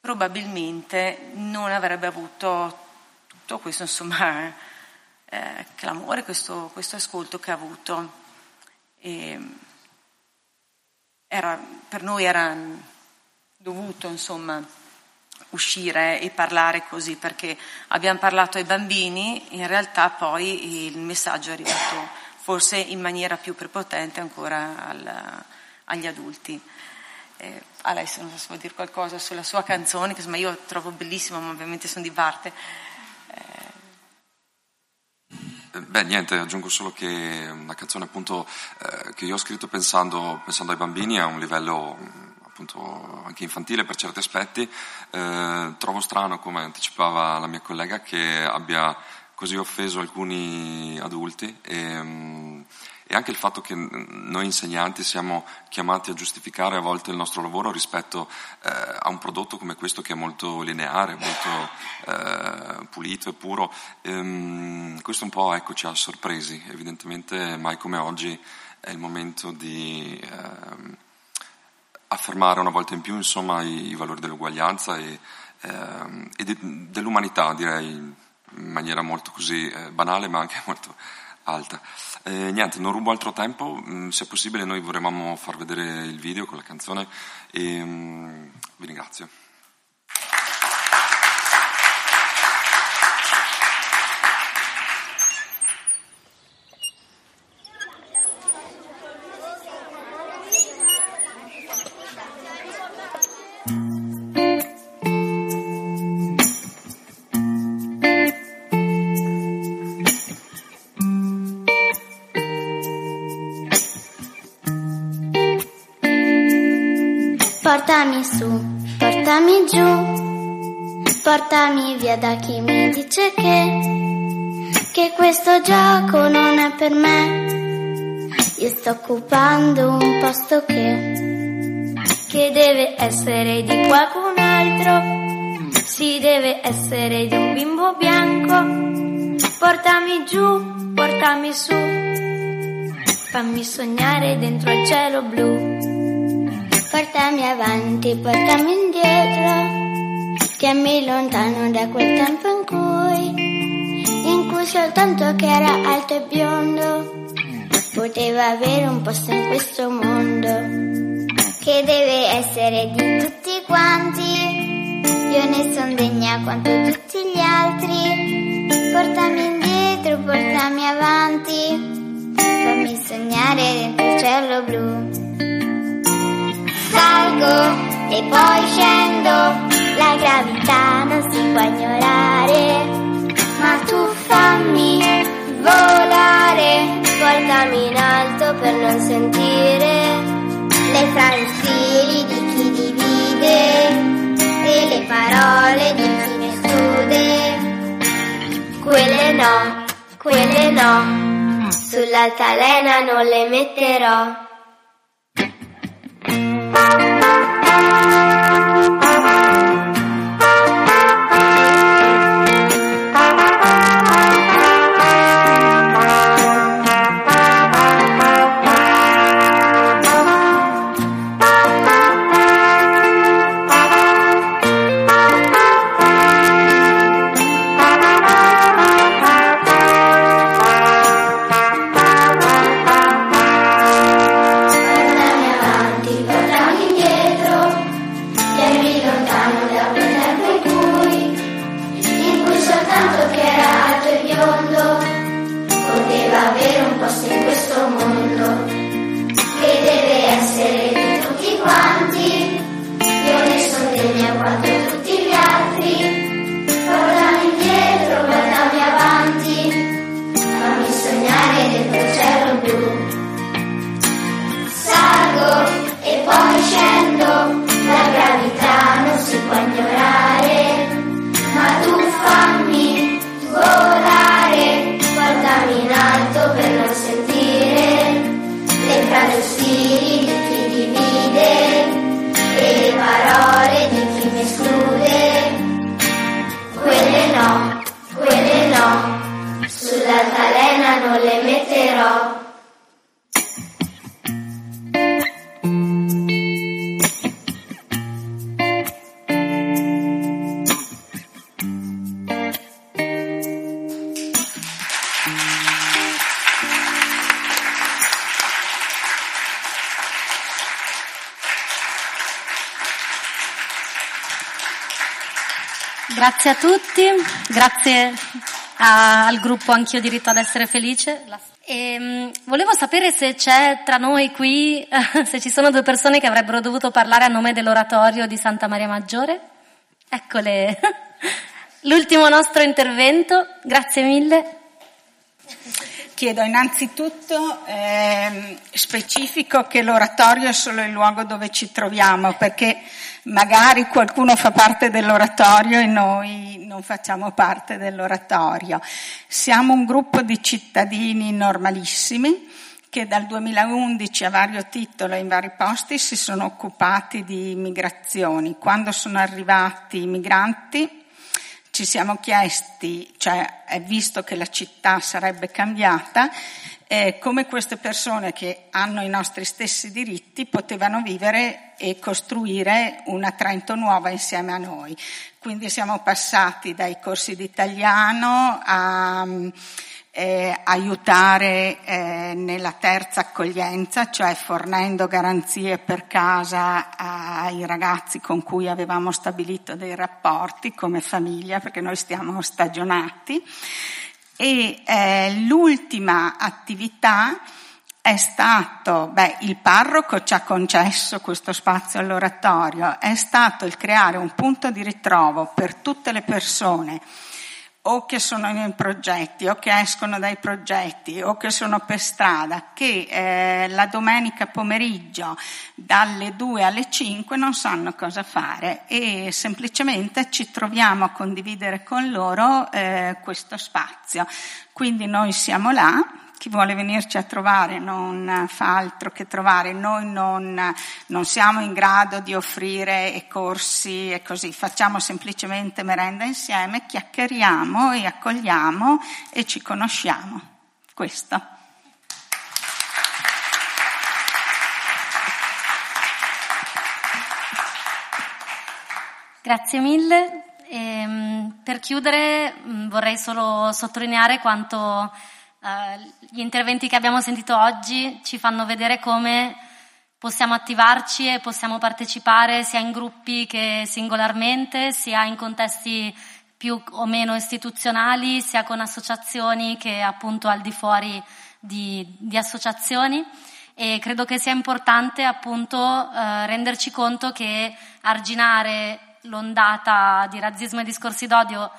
probabilmente non avrebbe avuto tutto questo insomma, eh, clamore, questo, questo, ascolto che ha avuto. E era, per noi era dovuto insomma, uscire e parlare così, perché abbiamo parlato ai bambini, in realtà poi il messaggio è arrivato forse in maniera più prepotente ancora al, agli adulti. Eh, Alessio non so se vuoi dire qualcosa sulla sua canzone, che insomma io trovo bellissima, ma ovviamente sono di parte. Eh... Beh, niente, aggiungo solo che una canzone appunto eh, che io ho scritto pensando, pensando, ai bambini a un livello appunto anche infantile per certi aspetti. Eh, trovo strano, come anticipava la mia collega, che abbia così offeso alcuni adulti. E, um, e anche il fatto che noi insegnanti siamo chiamati a giustificare a volte il nostro lavoro rispetto eh, a un prodotto come questo che è molto lineare, molto eh, pulito e puro, ehm, questo un po' ecco, ci ha sorpresi. Evidentemente mai come oggi è il momento di eh, affermare una volta in più insomma, i, i valori dell'uguaglianza e, ehm, e de, dell'umanità, direi in maniera molto così eh, banale ma anche molto alta. Eh, niente, non rubo altro tempo, mm, se è possibile noi vorremmo far vedere il video con la canzone e mm, vi ringrazio. Portami via da chi mi dice che, che questo gioco non è per me. Io sto occupando un posto che, che deve essere di qualcun altro, si deve essere di un bimbo bianco. Portami giù, portami su, fammi sognare dentro il cielo blu. Portami avanti, portami indietro, tienimi lontano da quel tempo in cui, in cui soltanto chi era alto e biondo poteva avere un posto in questo mondo, che deve essere di tutti quanti, io ne sono degna quanto tutti gli altri, portami indietro, portami avanti, fammi sognare dentro il cielo blu. Salgo e poi scendo, la gravità non si può ignorare, ma tu fammi volare, portami in alto per non sentire le frasi di chi divide e le parole di chi ne esclude. Quelle no, quelle no, sull'altalena non le metterò. Grazie a tutti, grazie a, al gruppo Anch'io diritto ad essere felice. E, um, volevo sapere se c'è tra noi qui, se ci sono due persone che avrebbero dovuto parlare a nome dell'oratorio di Santa Maria Maggiore. Eccole. L'ultimo nostro intervento, grazie mille. Chiedo innanzitutto eh, specifico che l'oratorio è solo il luogo dove ci troviamo, perché magari qualcuno fa parte dell'oratorio e noi non facciamo parte dell'oratorio. Siamo un gruppo di cittadini normalissimi che dal 2011 a vario titolo e in vari posti si sono occupati di migrazioni. Quando sono arrivati i migranti ci siamo chiesti, cioè visto che la città sarebbe cambiata, eh, come queste persone che hanno i nostri stessi diritti potevano vivere e costruire una Trento nuova insieme a noi. Quindi siamo passati dai corsi di italiano a eh, aiutare eh, nella terza accoglienza, cioè fornendo garanzie per casa ai ragazzi con cui avevamo stabilito dei rapporti come famiglia, perché noi stiamo stagionati. E eh, l'ultima attività è stato, beh, il parroco ci ha concesso questo spazio all'oratorio, è stato il creare un punto di ritrovo per tutte le persone o che sono in progetti o che escono dai progetti o che sono per strada, che eh, la domenica pomeriggio dalle 2 alle 5 non sanno cosa fare e semplicemente ci troviamo a condividere con loro eh, questo spazio. Quindi noi siamo là, chi vuole venirci a trovare non fa altro che trovare, noi non, non, siamo in grado di offrire corsi e così, facciamo semplicemente merenda insieme, chiacchieriamo e accogliamo e ci conosciamo. Questo. Grazie mille. E, ehm, per chiudere mm, vorrei solo sottolineare quanto eh, gli interventi che abbiamo sentito oggi ci fanno vedere come possiamo attivarci e possiamo partecipare sia in gruppi che singolarmente, sia in contesti più o meno istituzionali, sia con associazioni che appunto al di fuori di, di associazioni. E credo che sia importante appunto eh, renderci conto che arginare l'ondata di razzismo e discorsi d'odio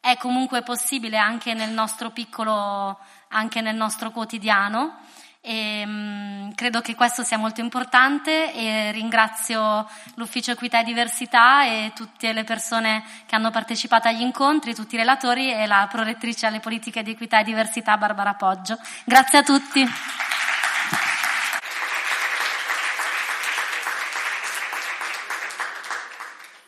è comunque possibile anche nel nostro piccolo anche nel nostro quotidiano. E, mh, credo che questo sia molto importante e ringrazio l'Ufficio Equità e Diversità e tutte le persone che hanno partecipato agli incontri, tutti i relatori e la prorettrice alle politiche di equità e diversità Barbara Poggio. Grazie a tutti.